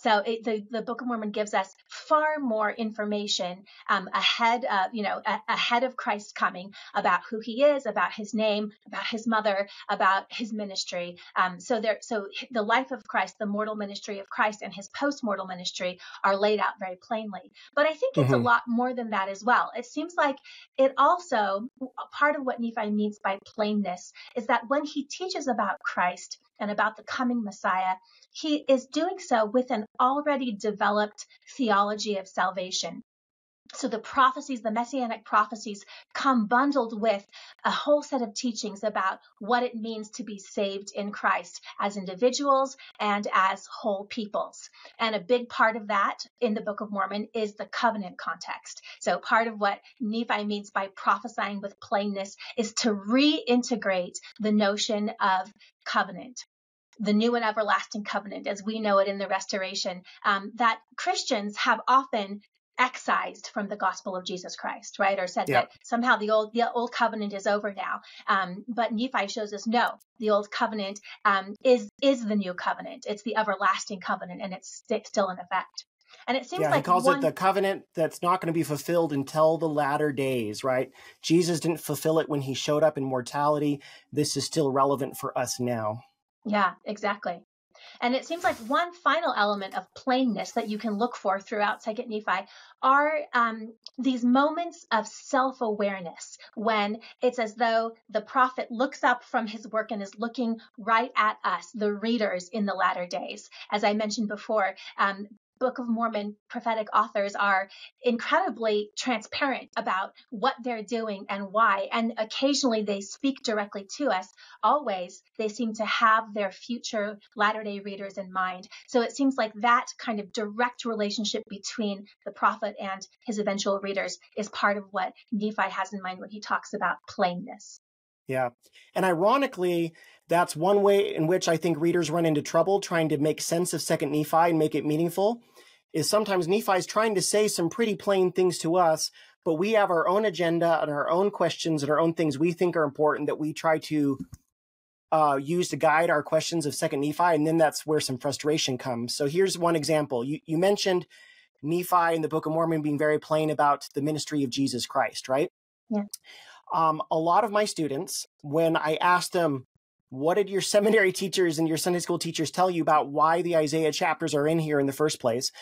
So it, the, the Book of Mormon gives us far more information um, ahead of, you know, a, ahead of Christ's coming about who he is, about his name, about his mother, about his ministry. Um, so there, so the life of Christ, the mortal ministry of Christ and his post-mortal ministry are laid out very plainly. But I think it's mm-hmm. a lot more than that as well. It seems like it also, part of what Nephi means by plainness is that when he teaches about Christ, and about the coming Messiah, he is doing so with an already developed theology of salvation. So the prophecies, the messianic prophecies, come bundled with a whole set of teachings about what it means to be saved in Christ as individuals and as whole peoples. And a big part of that in the Book of Mormon is the covenant context. So part of what Nephi means by prophesying with plainness is to reintegrate the notion of covenant the new and everlasting covenant as we know it in the restoration um, that christians have often excised from the gospel of Jesus Christ, right? Or said that somehow the old the old covenant is over now. Um, but Nephi shows us no, the old covenant um, is is the new covenant. It's the everlasting covenant, and it's still in effect. And it seems yeah, like he calls one... it the covenant that's not going to be fulfilled until the latter days, right? Jesus didn't fulfill it when he showed up in mortality. This is still relevant for us now. Yeah, exactly. And it seems like one final element of plainness that you can look for throughout Second Nephi are um, these moments of self awareness when it's as though the prophet looks up from his work and is looking right at us, the readers in the latter days. As I mentioned before, um, Book of Mormon prophetic authors are incredibly transparent about what they're doing and why. And occasionally they speak directly to us. Always they seem to have their future Latter day readers in mind. So it seems like that kind of direct relationship between the prophet and his eventual readers is part of what Nephi has in mind when he talks about plainness. Yeah. And ironically, that's one way in which I think readers run into trouble trying to make sense of Second Nephi and make it meaningful. Is sometimes Nephi is trying to say some pretty plain things to us, but we have our own agenda and our own questions and our own things we think are important that we try to uh, use to guide our questions of Second Nephi, and then that's where some frustration comes. So here's one example. You you mentioned Nephi in the Book of Mormon being very plain about the ministry of Jesus Christ, right? Yeah um, a lot of my students, when I asked them, what did your seminary teachers and your Sunday school teachers tell you about why the Isaiah chapters are in here in the first place?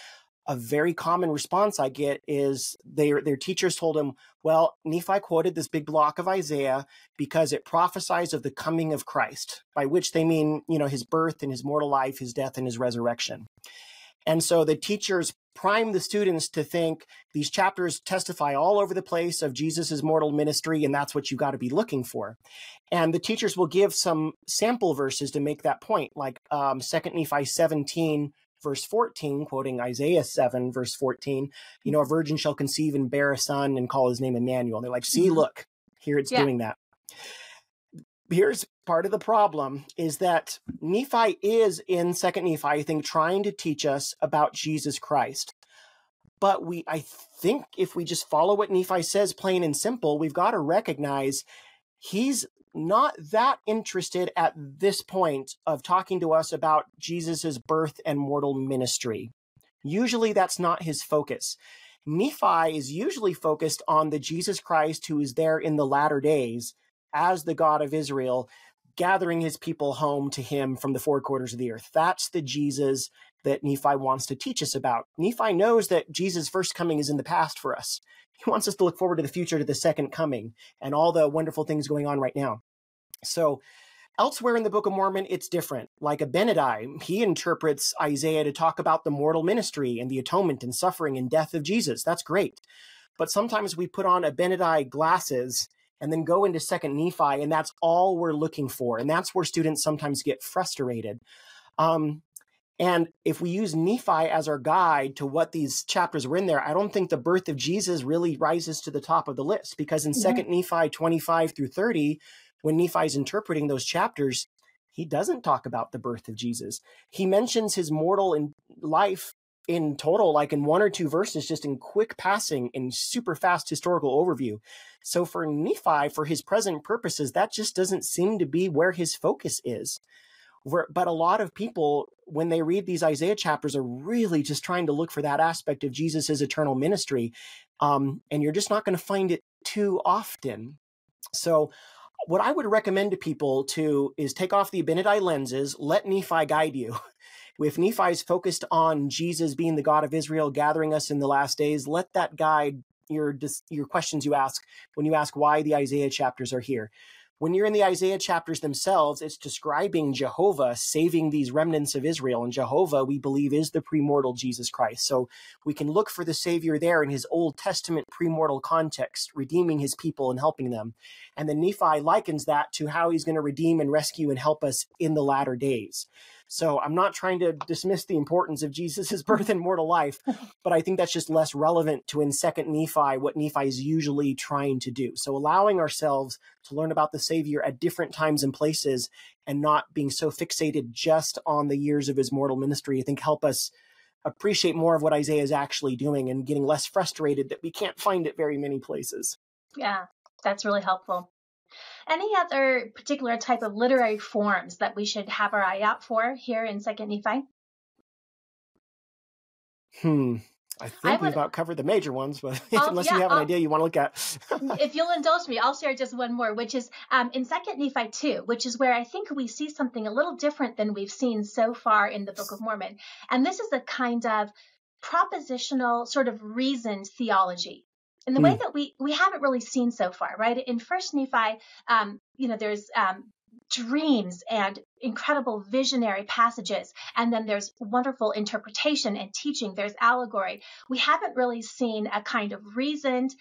A very common response I get is their their teachers told them, "Well, Nephi quoted this big block of Isaiah because it prophesies of the coming of Christ, by which they mean, you know, his birth and his mortal life, his death and his resurrection." And so the teachers prime the students to think these chapters testify all over the place of Jesus's mortal ministry, and that's what you got to be looking for. And the teachers will give some sample verses to make that point, like um, 2 Nephi 17, verse 14, quoting Isaiah 7, verse 14, you know, a virgin shall conceive and bear a son and call his name Immanuel. And they're like, see, mm-hmm. look, here it's yeah. doing that here's part of the problem is that Nephi is in second Nephi, I think, trying to teach us about Jesus Christ. But we, I think if we just follow what Nephi says, plain and simple, we've got to recognize he's not that interested at this point of talking to us about Jesus's birth and mortal ministry. Usually that's not his focus. Nephi is usually focused on the Jesus Christ who is there in the latter days as the God of Israel, gathering his people home to him from the four quarters of the earth. That's the Jesus that Nephi wants to teach us about. Nephi knows that Jesus' first coming is in the past for us. He wants us to look forward to the future, to the second coming, and all the wonderful things going on right now. So, elsewhere in the Book of Mormon, it's different. Like Abinadi, he interprets Isaiah to talk about the mortal ministry and the atonement and suffering and death of Jesus. That's great. But sometimes we put on Abinadi glasses and then go into second nephi and that's all we're looking for and that's where students sometimes get frustrated. Um, and if we use nephi as our guide to what these chapters were in there i don't think the birth of jesus really rises to the top of the list because in second nephi 25 through 30 when nephi is interpreting those chapters he doesn't talk about the birth of jesus. He mentions his mortal in life in total, like in one or two verses, just in quick passing in super fast historical overview. So for Nephi, for his present purposes, that just doesn't seem to be where his focus is. But a lot of people, when they read these Isaiah chapters, are really just trying to look for that aspect of Jesus' eternal ministry. Um, and you're just not going to find it too often. So what I would recommend to people to is take off the Abinadi lenses, let Nephi guide you. If Nephi is focused on Jesus being the God of Israel, gathering us in the last days, let that guide your your questions you ask when you ask why the Isaiah chapters are here. when you're in the Isaiah chapters themselves, it's describing Jehovah saving these remnants of Israel. And Jehovah, we believe, is the premortal Jesus Christ. So we can look for the Savior there in his Old Testament premortal context, redeeming his people and helping them. And then Nephi likens that to how he's going to redeem and rescue and help us in the latter days. So I'm not trying to dismiss the importance of Jesus' birth and mortal life, but I think that's just less relevant to in Second Nephi what Nephi is usually trying to do. So allowing ourselves to learn about the Savior at different times and places and not being so fixated just on the years of his mortal ministry, I think help us appreciate more of what Isaiah is actually doing and getting less frustrated that we can't find it very many places. Yeah, that's really helpful. Any other particular type of literary forms that we should have our eye out for here in Second Nephi? Hmm. I think I would, we've about covered the major ones, but unless yeah, you have an I'll, idea you want to look at. if you'll indulge me, I'll share just one more, which is um, in Second Nephi 2, which is where I think we see something a little different than we've seen so far in the Book of Mormon. And this is a kind of propositional, sort of reasoned theology in the mm. way that we we haven't really seen so far, right? In First Nephi, um, you know, there's um, dreams and incredible visionary passages, and then there's wonderful interpretation and teaching. There's allegory. We haven't really seen a kind of reasoned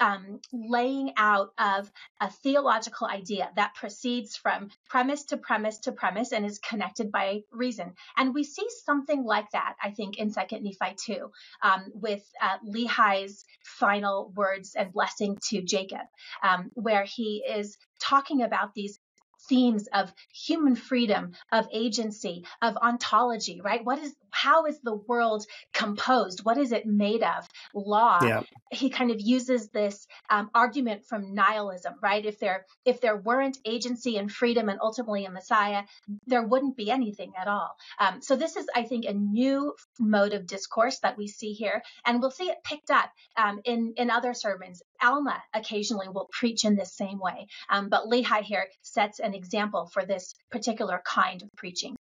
um, laying out of a theological idea that proceeds from premise to premise to premise and is connected by reason. And we see something like that, I think, in Second Nephi 2, um, with uh, Lehi's final words and blessing to Jacob, um, where he is talking about these themes of human freedom, of agency, of ontology, right? What is how is the world composed? What is it made of? Law. Yeah. He kind of uses this um, argument from nihilism, right? If there if there weren't agency and freedom and ultimately a Messiah, there wouldn't be anything at all. Um, so this is, I think, a new mode of discourse that we see here, and we'll see it picked up um, in in other sermons. Alma occasionally will preach in this same way, um, but Lehi here sets an example for this particular kind of preaching.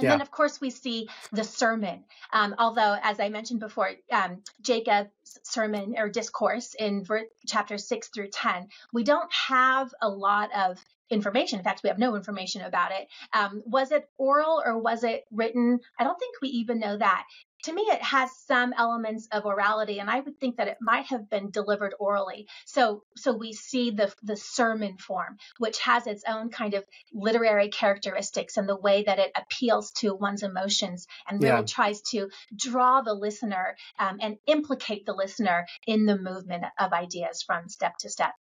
And yeah. then, of course, we see the sermon. Um, although, as I mentioned before, um, Jacob's sermon or discourse in ver- chapters 6 through 10, we don't have a lot of information. In fact, we have no information about it. Um, was it oral or was it written? I don't think we even know that to me it has some elements of orality and i would think that it might have been delivered orally so so we see the the sermon form which has its own kind of literary characteristics and the way that it appeals to one's emotions and really yeah. tries to draw the listener um, and implicate the listener in the movement of ideas from step to step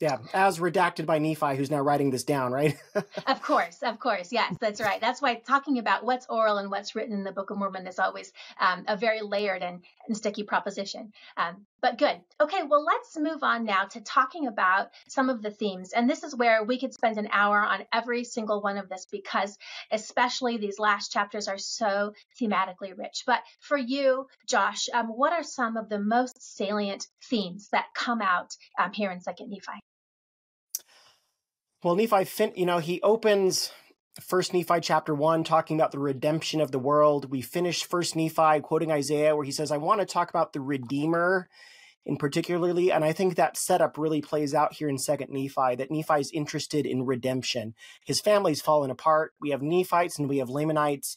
yeah, as redacted by Nephi, who's now writing this down, right? of course, of course. Yes, that's right. That's why talking about what's oral and what's written in the Book of Mormon is always um, a very layered and, and sticky proposition. Um, but good. Okay, well, let's move on now to talking about some of the themes. And this is where we could spend an hour on every single one of this because, especially these last chapters, are so thematically rich. But for you, Josh, um, what are some of the most salient themes that come out um, here in Second Nephi? Well, Nephi, fin- you know, he opens First Nephi chapter one talking about the redemption of the world. We finish First Nephi quoting Isaiah, where he says, "I want to talk about the Redeemer." In particularly, and I think that setup really plays out here in Second Nephi. That Nephi is interested in redemption. His family's fallen apart. We have Nephites and we have Lamanites.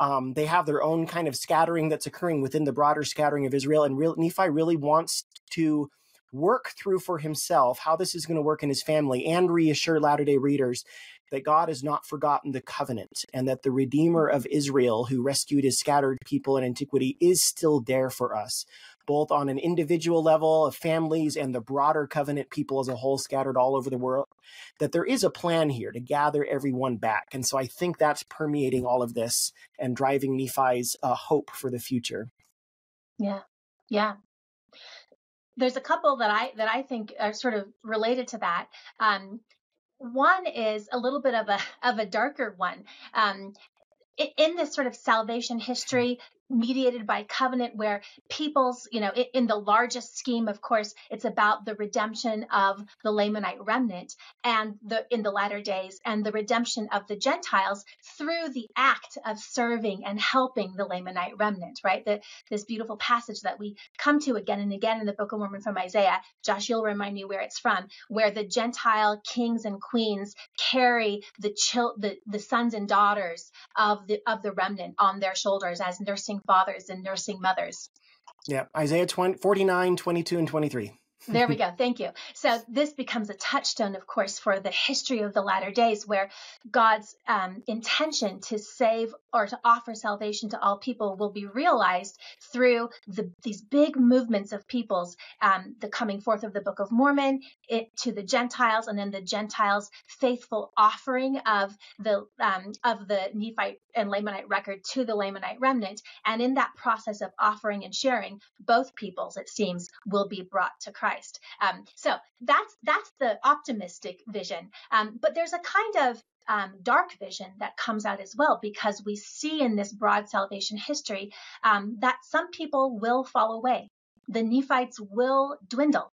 Um, they have their own kind of scattering that's occurring within the broader scattering of Israel, and Nephi really wants to work through for himself how this is going to work in his family and reassure Latter day readers that God has not forgotten the covenant and that the Redeemer of Israel, who rescued his scattered people in antiquity, is still there for us, both on an individual level of families and the broader covenant people as a whole scattered all over the world. That there is a plan here to gather everyone back. And so I think that's permeating all of this and driving Nephi's uh, hope for the future. Yeah. Yeah there's a couple that I that I think are sort of related to that. Um, one is a little bit of a of a darker one. Um, in this sort of salvation history, mediated by covenant where peoples, you know, in, the largest scheme, of course, it's about the redemption of the Lamanite remnant and the in the latter days and the redemption of the Gentiles through the act of serving and helping the Lamanite remnant, right? This beautiful passage that we come to again and again in the Book of Mormon from Isaiah. Josh, you'll remind me where it's from, where the Gentile kings and queens carry the chil- the, the sons and daughters of the of the remnant on their shoulders as nursing fathers and nursing mothers. Yeah, Isaiah 20, 49, 22, and 23 there we go. Thank you. So this becomes a touchstone, of course, for the history of the latter days, where God's um, intention to save or to offer salvation to all people will be realized through the, these big movements of peoples, um, the coming forth of the Book of Mormon it, to the Gentiles, and then the Gentiles' faithful offering of the um, of the Nephite and Lamanite record to the Lamanite remnant, and in that process of offering and sharing, both peoples, it seems, will be brought to Christ. Christ. Um, so that's that's the optimistic vision. Um, but there's a kind of um, dark vision that comes out as well because we see in this broad salvation history um, that some people will fall away. The Nephites will dwindle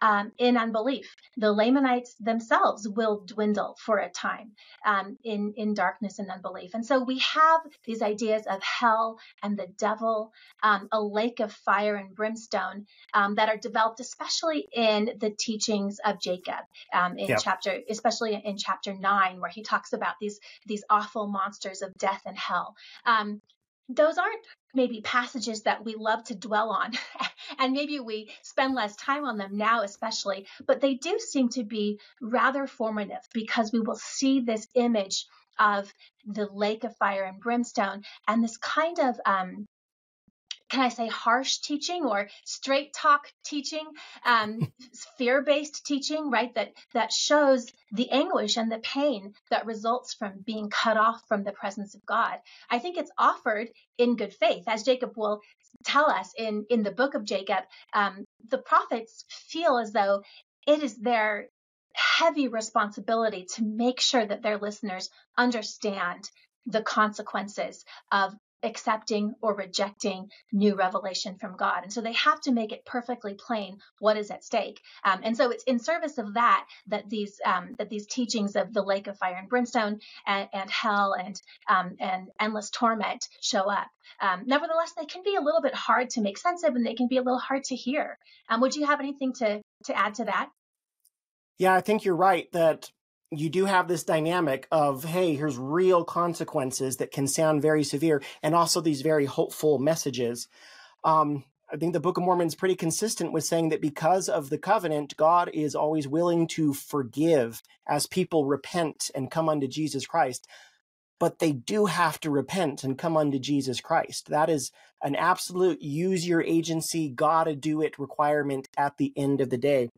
um, in unbelief. The Lamanites themselves will dwindle for a time um, in, in darkness and unbelief. And so we have these ideas of hell and the devil, um, a lake of fire and brimstone um, that are developed, especially in the teachings of Jacob um, in chapter, especially in chapter nine, where he talks about these, these awful monsters of death and hell. Those aren't maybe passages that we love to dwell on and maybe we spend less time on them now especially but they do seem to be rather formative because we will see this image of the lake of fire and brimstone and this kind of um, can I say harsh teaching or straight talk teaching, um, fear based teaching, right? That that shows the anguish and the pain that results from being cut off from the presence of God. I think it's offered in good faith, as Jacob will tell us in in the book of Jacob. Um, the prophets feel as though it is their heavy responsibility to make sure that their listeners understand the consequences of accepting or rejecting new revelation from God. And so they have to make it perfectly plain what is at stake. Um, and so it's in service of that that these um, that these teachings of the lake of fire and brimstone and, and hell and um, and endless torment show up. Um, nevertheless, they can be a little bit hard to make sense of, and they can be a little hard to hear. Um, would you have anything to to add to that? Yeah, I think you're right that you do have this dynamic of, hey, here's real consequences that can sound very severe, and also these very hopeful messages. Um, I think the Book of Mormon is pretty consistent with saying that because of the covenant, God is always willing to forgive as people repent and come unto Jesus Christ. But they do have to repent and come unto Jesus Christ. That is an absolute use your agency, gotta do it requirement at the end of the day.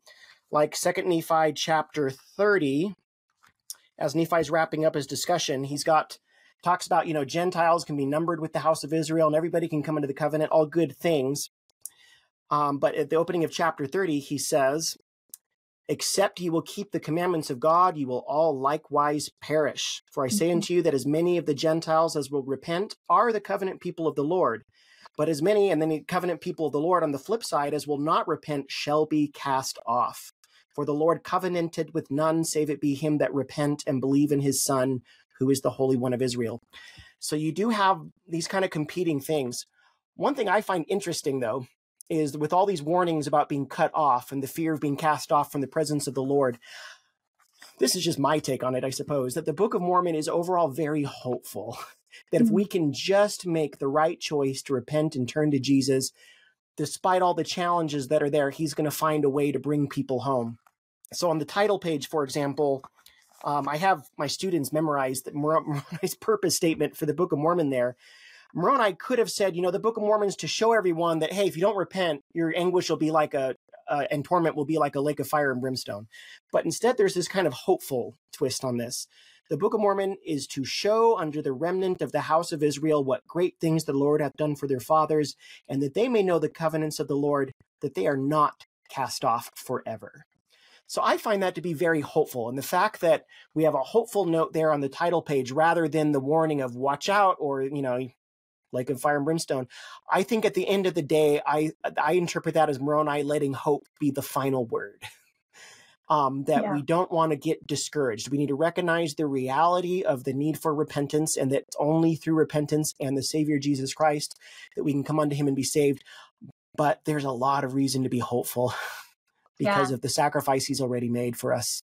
Like Second Nephi chapter 30, as Nephi's wrapping up his discussion, he's got talks about, you know, Gentiles can be numbered with the house of Israel and everybody can come into the covenant, all good things. Um, but at the opening of chapter 30, he says, Except ye will keep the commandments of God, you will all likewise perish. For I say mm-hmm. unto you that as many of the Gentiles as will repent are the covenant people of the Lord. But as many, and then the covenant people of the Lord on the flip side, as will not repent, shall be cast off. For the Lord covenanted with none save it be him that repent and believe in his Son, who is the Holy One of Israel. So you do have these kind of competing things. One thing I find interesting, though, is with all these warnings about being cut off and the fear of being cast off from the presence of the Lord, this is just my take on it, I suppose, that the Book of Mormon is overall very hopeful. that if we mm-hmm. can just make the right choice to repent and turn to Jesus, despite all the challenges that are there, he's going to find a way to bring people home. So on the title page, for example, um, I have my students memorize the Moroni's purpose statement for the Book of Mormon there. Moroni could have said, you know, the Book of Mormon is to show everyone that, hey, if you don't repent, your anguish will be like a, uh, and torment will be like a lake of fire and brimstone. But instead, there's this kind of hopeful twist on this. The Book of Mormon is to show under the remnant of the house of Israel what great things the Lord hath done for their fathers, and that they may know the covenants of the Lord, that they are not cast off forever. So I find that to be very hopeful. And the fact that we have a hopeful note there on the title page rather than the warning of watch out or, you know, like of fire and brimstone. I think at the end of the day, I I interpret that as Moroni letting hope be the final word. um, that yeah. we don't want to get discouraged. We need to recognize the reality of the need for repentance, and that only through repentance and the Savior Jesus Christ that we can come unto Him and be saved. But there's a lot of reason to be hopeful because yeah. of the sacrifice He's already made for us.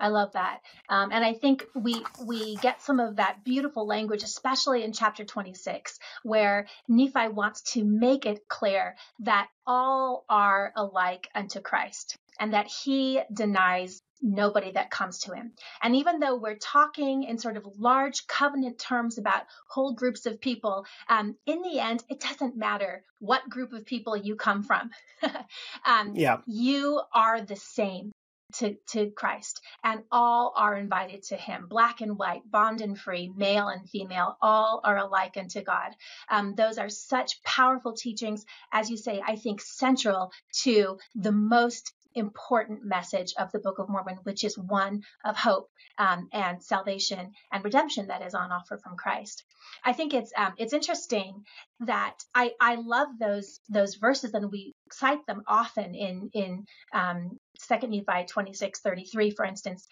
I love that. Um, and I think we we get some of that beautiful language, especially in chapter 26, where Nephi wants to make it clear that all are alike unto Christ and that he denies nobody that comes to him. And even though we're talking in sort of large covenant terms about whole groups of people, um, in the end, it doesn't matter what group of people you come from. um, yeah. You are the same to, to Christ, and all are invited to Him. Black and white, bond and free, male and female, all are alike unto God. Um, those are such powerful teachings, as you say, I think central to the most important message of the Book of Mormon, which is one of hope um, and salvation and redemption that is on offer from Christ. I think it's um, it's interesting that I I love those those verses and we cite them often in in um, Second Nephi twenty six thirty three, for instance,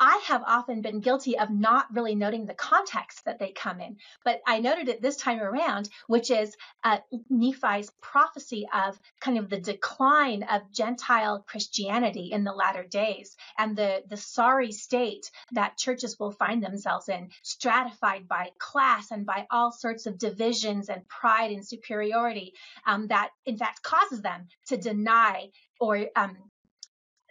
I have often been guilty of not really noting the context that they come in, but I noted it this time around, which is uh, Nephi's prophecy of kind of the decline of Gentile Christianity in the latter days and the, the sorry state that churches will find themselves in, stratified by class and by all sorts of divisions and pride and superiority um, that in fact causes them to deny or um,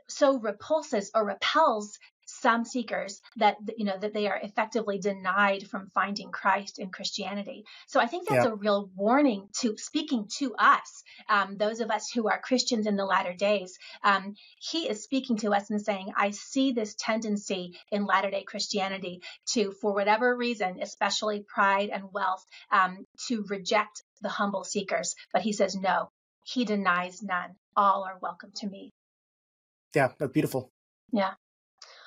so repulses or repels some seekers that you know that they are effectively denied from finding Christ in Christianity. So I think that's yeah. a real warning to speaking to us, um, those of us who are Christians in the latter days. Um, he is speaking to us and saying, "I see this tendency in latter day Christianity to, for whatever reason, especially pride and wealth, um, to reject the humble seekers." But he says, "No, he denies none. All are welcome to me." Yeah, that's beautiful. Yeah.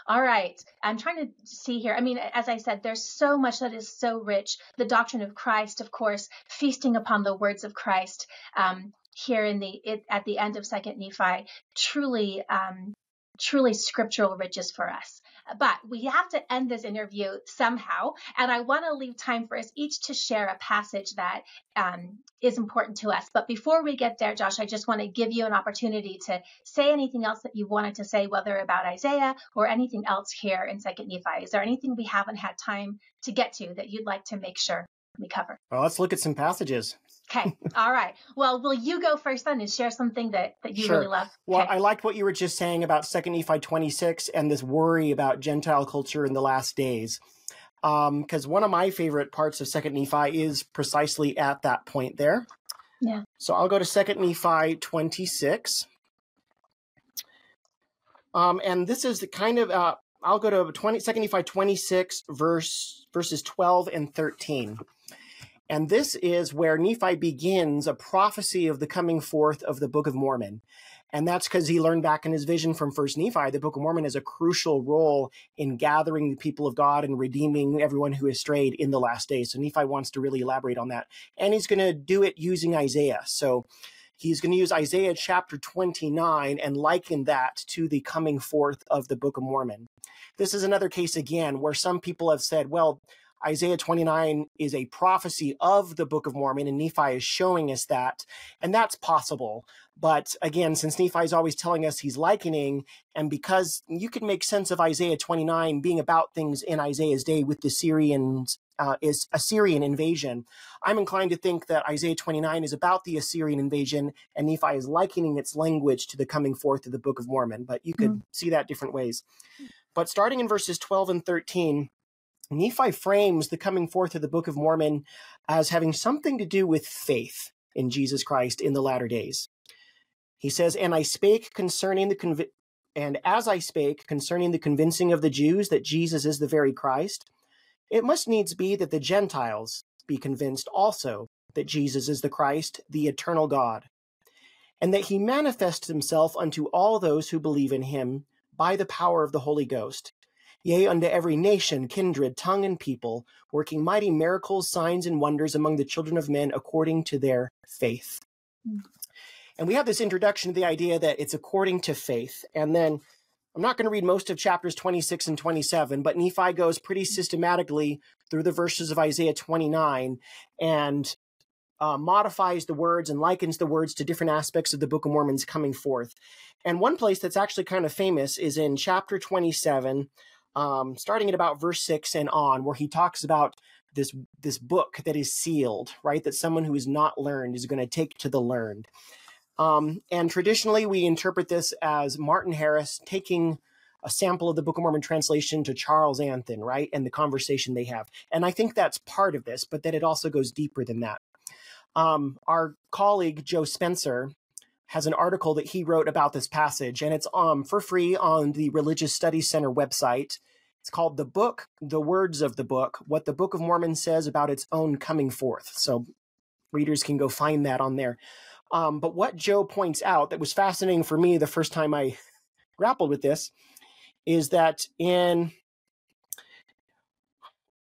All right. I'm trying to see here. I mean, as I said, there's so much that is so rich. The doctrine of Christ, of course, feasting upon the words of Christ um, here in the it, at the end of Second Nephi, truly, um, truly scriptural riches for us. But we have to end this interview somehow. And I want to leave time for us each to share a passage that um, is important to us. But before we get there, Josh, I just want to give you an opportunity to say anything else that you wanted to say, whether about Isaiah or anything else here in Second Nephi. Is there anything we haven't had time to get to that you'd like to make sure we cover? Well, let's look at some passages. Okay. All right. Well, will you go first then and share something that, that you sure. really love? Well, I liked what you were just saying about Second Nephi 26 and this worry about Gentile culture in the last days. Because um, one of my favorite parts of Second Nephi is precisely at that point there. Yeah. So I'll go to Second Nephi 26. Um, and this is the kind of uh, I'll go to 20, 2 Nephi 26 verse verses 12 and 13. And this is where Nephi begins a prophecy of the coming forth of the Book of Mormon. And that's because he learned back in his vision from First Nephi, the Book of Mormon has a crucial role in gathering the people of God and redeeming everyone who has strayed in the last days. So Nephi wants to really elaborate on that. And he's going to do it using Isaiah. So he's going to use Isaiah chapter 29 and liken that to the coming forth of the Book of Mormon. This is another case again where some people have said, well, Isaiah 29 is a prophecy of the Book of Mormon, and Nephi is showing us that. And that's possible. But again, since Nephi is always telling us he's likening, and because you can make sense of Isaiah 29 being about things in Isaiah's day with the Syrians, uh, is Assyrian invasion, I'm inclined to think that Isaiah 29 is about the Assyrian invasion, and Nephi is likening its language to the coming forth of the Book of Mormon. But you could mm. see that different ways. But starting in verses 12 and 13, Nephi frames the coming forth of the Book of Mormon as having something to do with faith in Jesus Christ in the latter days. He says, And I spake concerning the convi- and as I spake concerning the convincing of the Jews that Jesus is the very Christ, it must needs be that the Gentiles be convinced also that Jesus is the Christ, the eternal God, and that he manifests himself unto all those who believe in him by the power of the Holy Ghost yea, unto every nation, kindred, tongue, and people, working mighty miracles, signs, and wonders among the children of men according to their faith. Mm. And we have this introduction to the idea that it's according to faith. And then I'm not going to read most of chapters 26 and 27, but Nephi goes pretty systematically through the verses of Isaiah 29 and uh, modifies the words and likens the words to different aspects of the Book of Mormon's coming forth. And one place that's actually kind of famous is in chapter 27, um, starting at about verse 6 and on, where he talks about this this book that is sealed, right? That someone who is not learned is going to take to the learned. Um, and traditionally, we interpret this as Martin Harris taking a sample of the Book of Mormon translation to Charles Anthon, right? And the conversation they have. And I think that's part of this, but that it also goes deeper than that. Um, our colleague, Joe Spencer, has an article that he wrote about this passage, and it's um, for free on the Religious Studies Center website. It's called The Book, The Words of the Book, What the Book of Mormon Says About Its Own Coming Forth. So readers can go find that on there. Um, but what Joe points out that was fascinating for me the first time I grappled with this is that in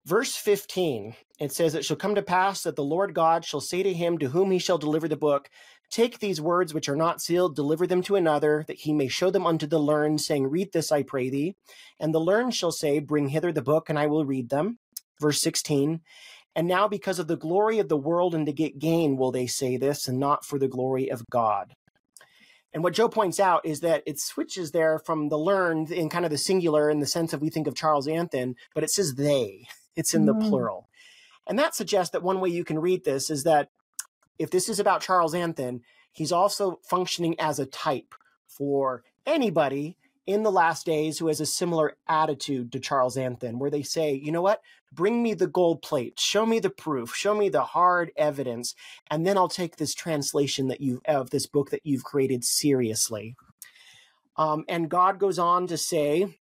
verse 15, it says, It shall come to pass that the Lord God shall say to him to whom he shall deliver the book, Take these words which are not sealed, deliver them to another, that he may show them unto the learned, saying, Read this, I pray thee. And the learned shall say, Bring hither the book, and I will read them. Verse 16. And now, because of the glory of the world and to get gain, will they say this, and not for the glory of God. And what Joe points out is that it switches there from the learned in kind of the singular in the sense of we think of Charles Anthon, but it says they. It's in mm. the plural. And that suggests that one way you can read this is that if this is about Charles Anthon, he's also functioning as a type for anybody in the last days who has a similar attitude to Charles Anthon, where they say, you know what, bring me the gold plate, show me the proof, show me the hard evidence, and then I'll take this translation that you of this book that you've created seriously. Um, and God goes on to say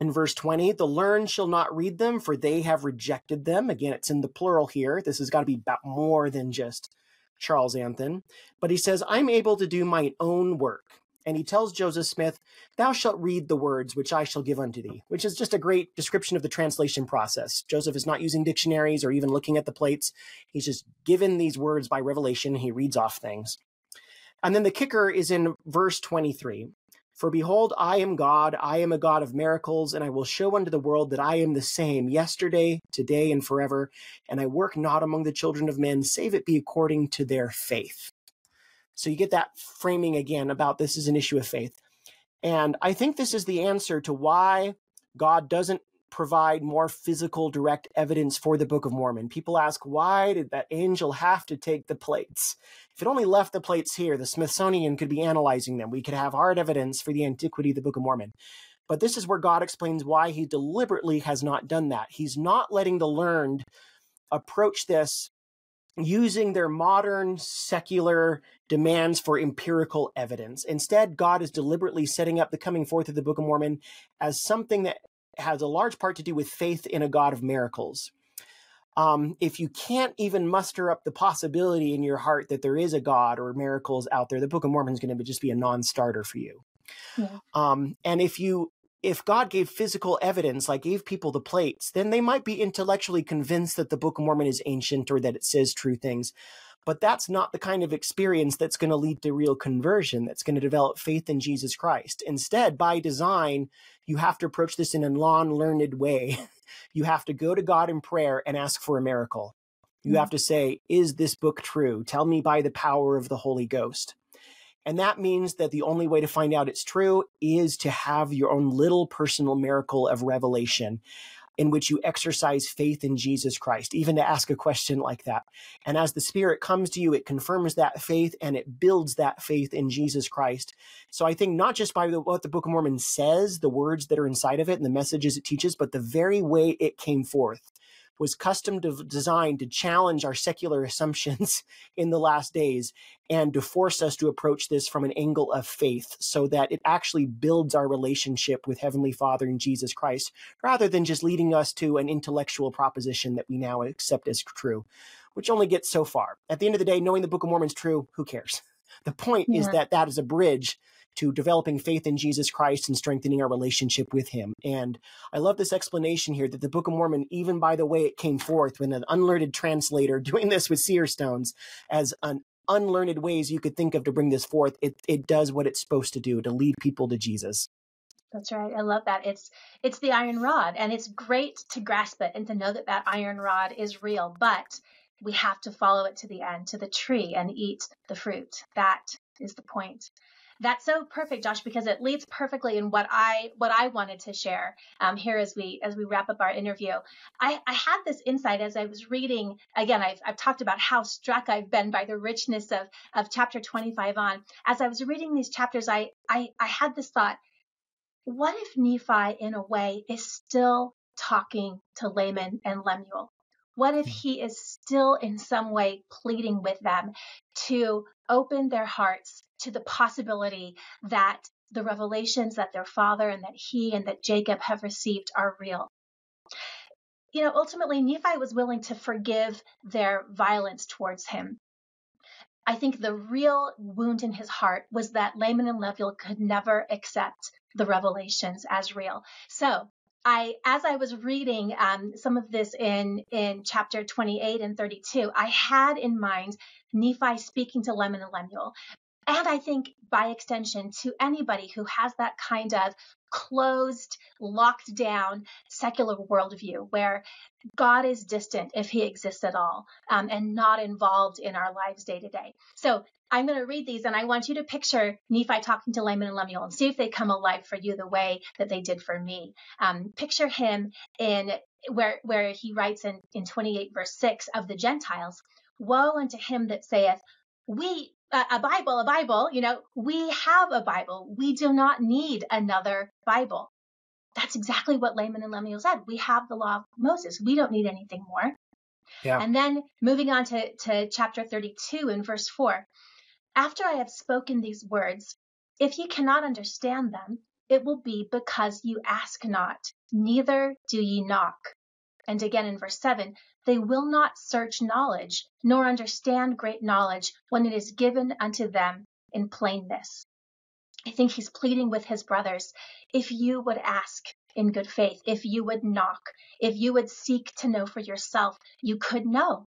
in verse 20, the learned shall not read them, for they have rejected them. Again, it's in the plural here. This has got to be about more than just Charles Anthon. But he says, I'm able to do my own work and he tells Joseph Smith, Thou shalt read the words which I shall give unto thee, which is just a great description of the translation process. Joseph is not using dictionaries or even looking at the plates. He's just given these words by revelation. He reads off things. And then the kicker is in verse 23. For behold, I am God, I am a God of miracles, and I will show unto the world that I am the same yesterday, today, and forever. And I work not among the children of men, save it be according to their faith. So you get that framing again about this is an issue of faith. And I think this is the answer to why God doesn't provide more physical direct evidence for the Book of Mormon. People ask, why did that angel have to take the plates? If it only left the plates here, the Smithsonian could be analyzing them. We could have hard evidence for the antiquity of the Book of Mormon. But this is where God explains why he deliberately has not done that. He's not letting the learned approach this using their modern secular demands for empirical evidence. Instead, God is deliberately setting up the coming forth of the Book of Mormon as something that has a large part to do with faith in a God of miracles. Um, if you can't even muster up the possibility in your heart that there is a God or miracles out there, the Book of Mormon is going to just be a non-starter for you. Yeah. Um, and if you if God gave physical evidence, like gave people the plates, then they might be intellectually convinced that the Book of Mormon is ancient or that it says true things. But that's not the kind of experience that's going to lead to real conversion, that's going to develop faith in Jesus Christ. Instead, by design, you have to approach this in a non learned way. you have to go to God in prayer and ask for a miracle. You mm-hmm. have to say, Is this book true? Tell me by the power of the Holy Ghost. And that means that the only way to find out it's true is to have your own little personal miracle of revelation in which you exercise faith in Jesus Christ, even to ask a question like that. And as the Spirit comes to you, it confirms that faith and it builds that faith in Jesus Christ. So I think not just by the, what the Book of Mormon says, the words that are inside of it and the messages it teaches, but the very way it came forth was custom to, designed to challenge our secular assumptions in the last days and to force us to approach this from an angle of faith so that it actually builds our relationship with Heavenly Father and Jesus Christ rather than just leading us to an intellectual proposition that we now accept as true, which only gets so far. At the end of the day, knowing the Book of Mormon is true, who cares? The point yeah. is that that is a bridge to developing faith in Jesus Christ and strengthening our relationship with him. And I love this explanation here that the Book of Mormon, even by the way it came forth when an unlearned translator doing this with seer stones as an unlearned ways you could think of to bring this forth, it, it does what it's supposed to do to lead people to Jesus. That's right. I love that. It's it's the iron rod and it's great to grasp it and to know that that iron rod is real, but we have to follow it to the end, to the tree and eat the fruit. That is the point. That's so perfect, Josh, because it leads perfectly in what I what I wanted to share um, here as we as we wrap up our interview. I, I had this insight as I was reading. Again, I've, I've talked about how struck I've been by the richness of of chapter 25 on. As I was reading these chapters, I I, I had this thought what if Nephi, in a way, is still talking to Laman and Lemuel? What if he is still in some way pleading with them to open their hearts to the possibility that the revelations that their father and that he and that Jacob have received are real? You know, ultimately, Nephi was willing to forgive their violence towards him. I think the real wound in his heart was that Laman and Lemuel could never accept the revelations as real. So I, as I was reading um, some of this in in chapter 28 and 32, I had in mind Nephi speaking to Laman and Lemuel, and I think by extension to anybody who has that kind of closed, locked down secular worldview where God is distant if he exists at all um, and not involved in our lives day to day. So I'm going to read these and I want you to picture Nephi talking to Laman and Lemuel and see if they come alive for you the way that they did for me. Um, picture him in where, where he writes in, in 28 verse 6 of the Gentiles, Woe unto him that saith, we, a Bible, a Bible, you know, we have a Bible. We do not need another Bible. That's exactly what Laman and Lemuel said. We have the law of Moses. We don't need anything more. Yeah. And then moving on to, to chapter 32 in verse 4. After I have spoken these words, if ye cannot understand them, it will be because you ask not, neither do ye knock. And again in verse 7, they will not search knowledge, nor understand great knowledge when it is given unto them in plainness. I think he's pleading with his brothers. If you would ask in good faith, if you would knock, if you would seek to know for yourself, you could know.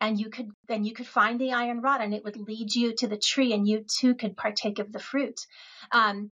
And you could then you could find the iron rod and it would lead you to the tree and you too could partake of the fruit. Um,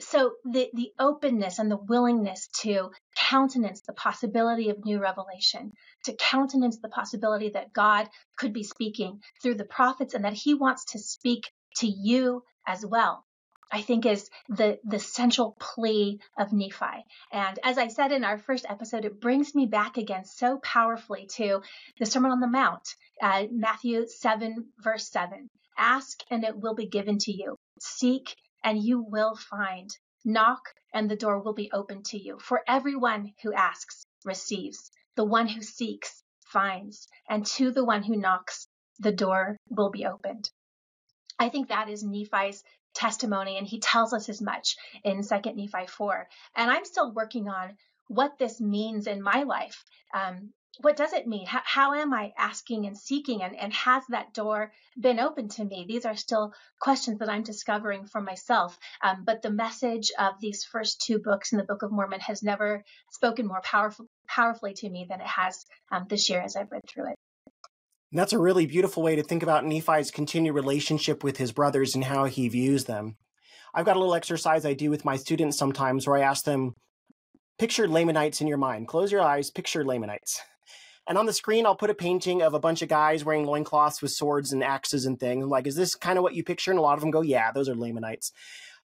so the the openness and the willingness to countenance the possibility of new revelation to countenance the possibility that god could be speaking through the prophets and that he wants to speak to you as well I think is the, the central plea of Nephi. And as I said in our first episode, it brings me back again so powerfully to the Sermon on the Mount, uh, Matthew 7, verse 7. Ask and it will be given to you. Seek and you will find. Knock and the door will be opened to you. For everyone who asks receives. The one who seeks finds. And to the one who knocks, the door will be opened. I think that is Nephi's testimony, and he tells us as much in Second Nephi 4. And I'm still working on what this means in my life. Um, what does it mean? How, how, am I asking and seeking? And, and has that door been open to me? These are still questions that I'm discovering for myself. Um, but the message of these first two books in the Book of Mormon has never spoken more powerful, powerfully to me than it has um, this year as I've read through it. And that's a really beautiful way to think about Nephi's continued relationship with his brothers and how he views them. I've got a little exercise I do with my students sometimes where I ask them, picture Lamanites in your mind. Close your eyes, picture Lamanites. And on the screen, I'll put a painting of a bunch of guys wearing loincloths with swords and axes and things. like, is this kind of what you picture? And a lot of them go, yeah, those are Lamanites.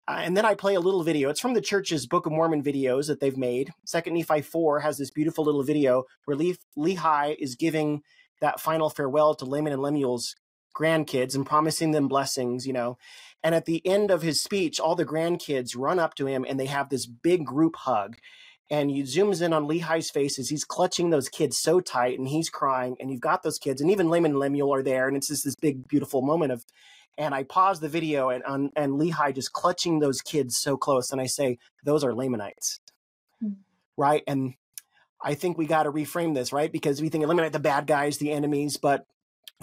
Uh, and then I play a little video. It's from the church's Book of Mormon videos that they've made. Second Nephi 4 has this beautiful little video where Lehi is giving that final farewell to Laman and Lemuel's grandkids and promising them blessings, you know. And at the end of his speech, all the grandkids run up to him and they have this big group hug. And you zooms in on Lehi's face as he's clutching those kids so tight and he's crying. And you've got those kids, and even Laman and Lemuel are there. And it's just this big, beautiful moment of. And I pause the video and and, and Lehi just clutching those kids so close, and I say, "Those are Lamanites." Mm-hmm. right? And I think we got to reframe this, right? Because we think eliminate the bad guys, the enemies, but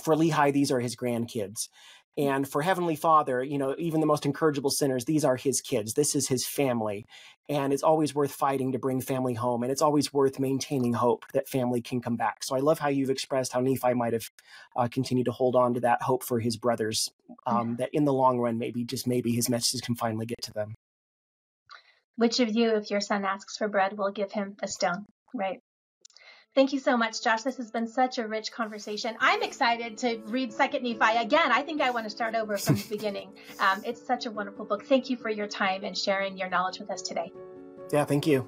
for Lehi, these are his grandkids. And for Heavenly Father, you know, even the most incorrigible sinners, these are his kids. This is his family. And it's always worth fighting to bring family home. And it's always worth maintaining hope that family can come back. So I love how you've expressed how Nephi might have uh, continued to hold on to that hope for his brothers, um, yeah. that in the long run, maybe, just maybe, his messages can finally get to them. Which of you, if your son asks for bread, will give him a stone? Right. Thank you so much, Josh. This has been such a rich conversation. I'm excited to read Second Nephi again. I think I want to start over from the beginning. Um, it's such a wonderful book. Thank you for your time and sharing your knowledge with us today. Yeah, thank you.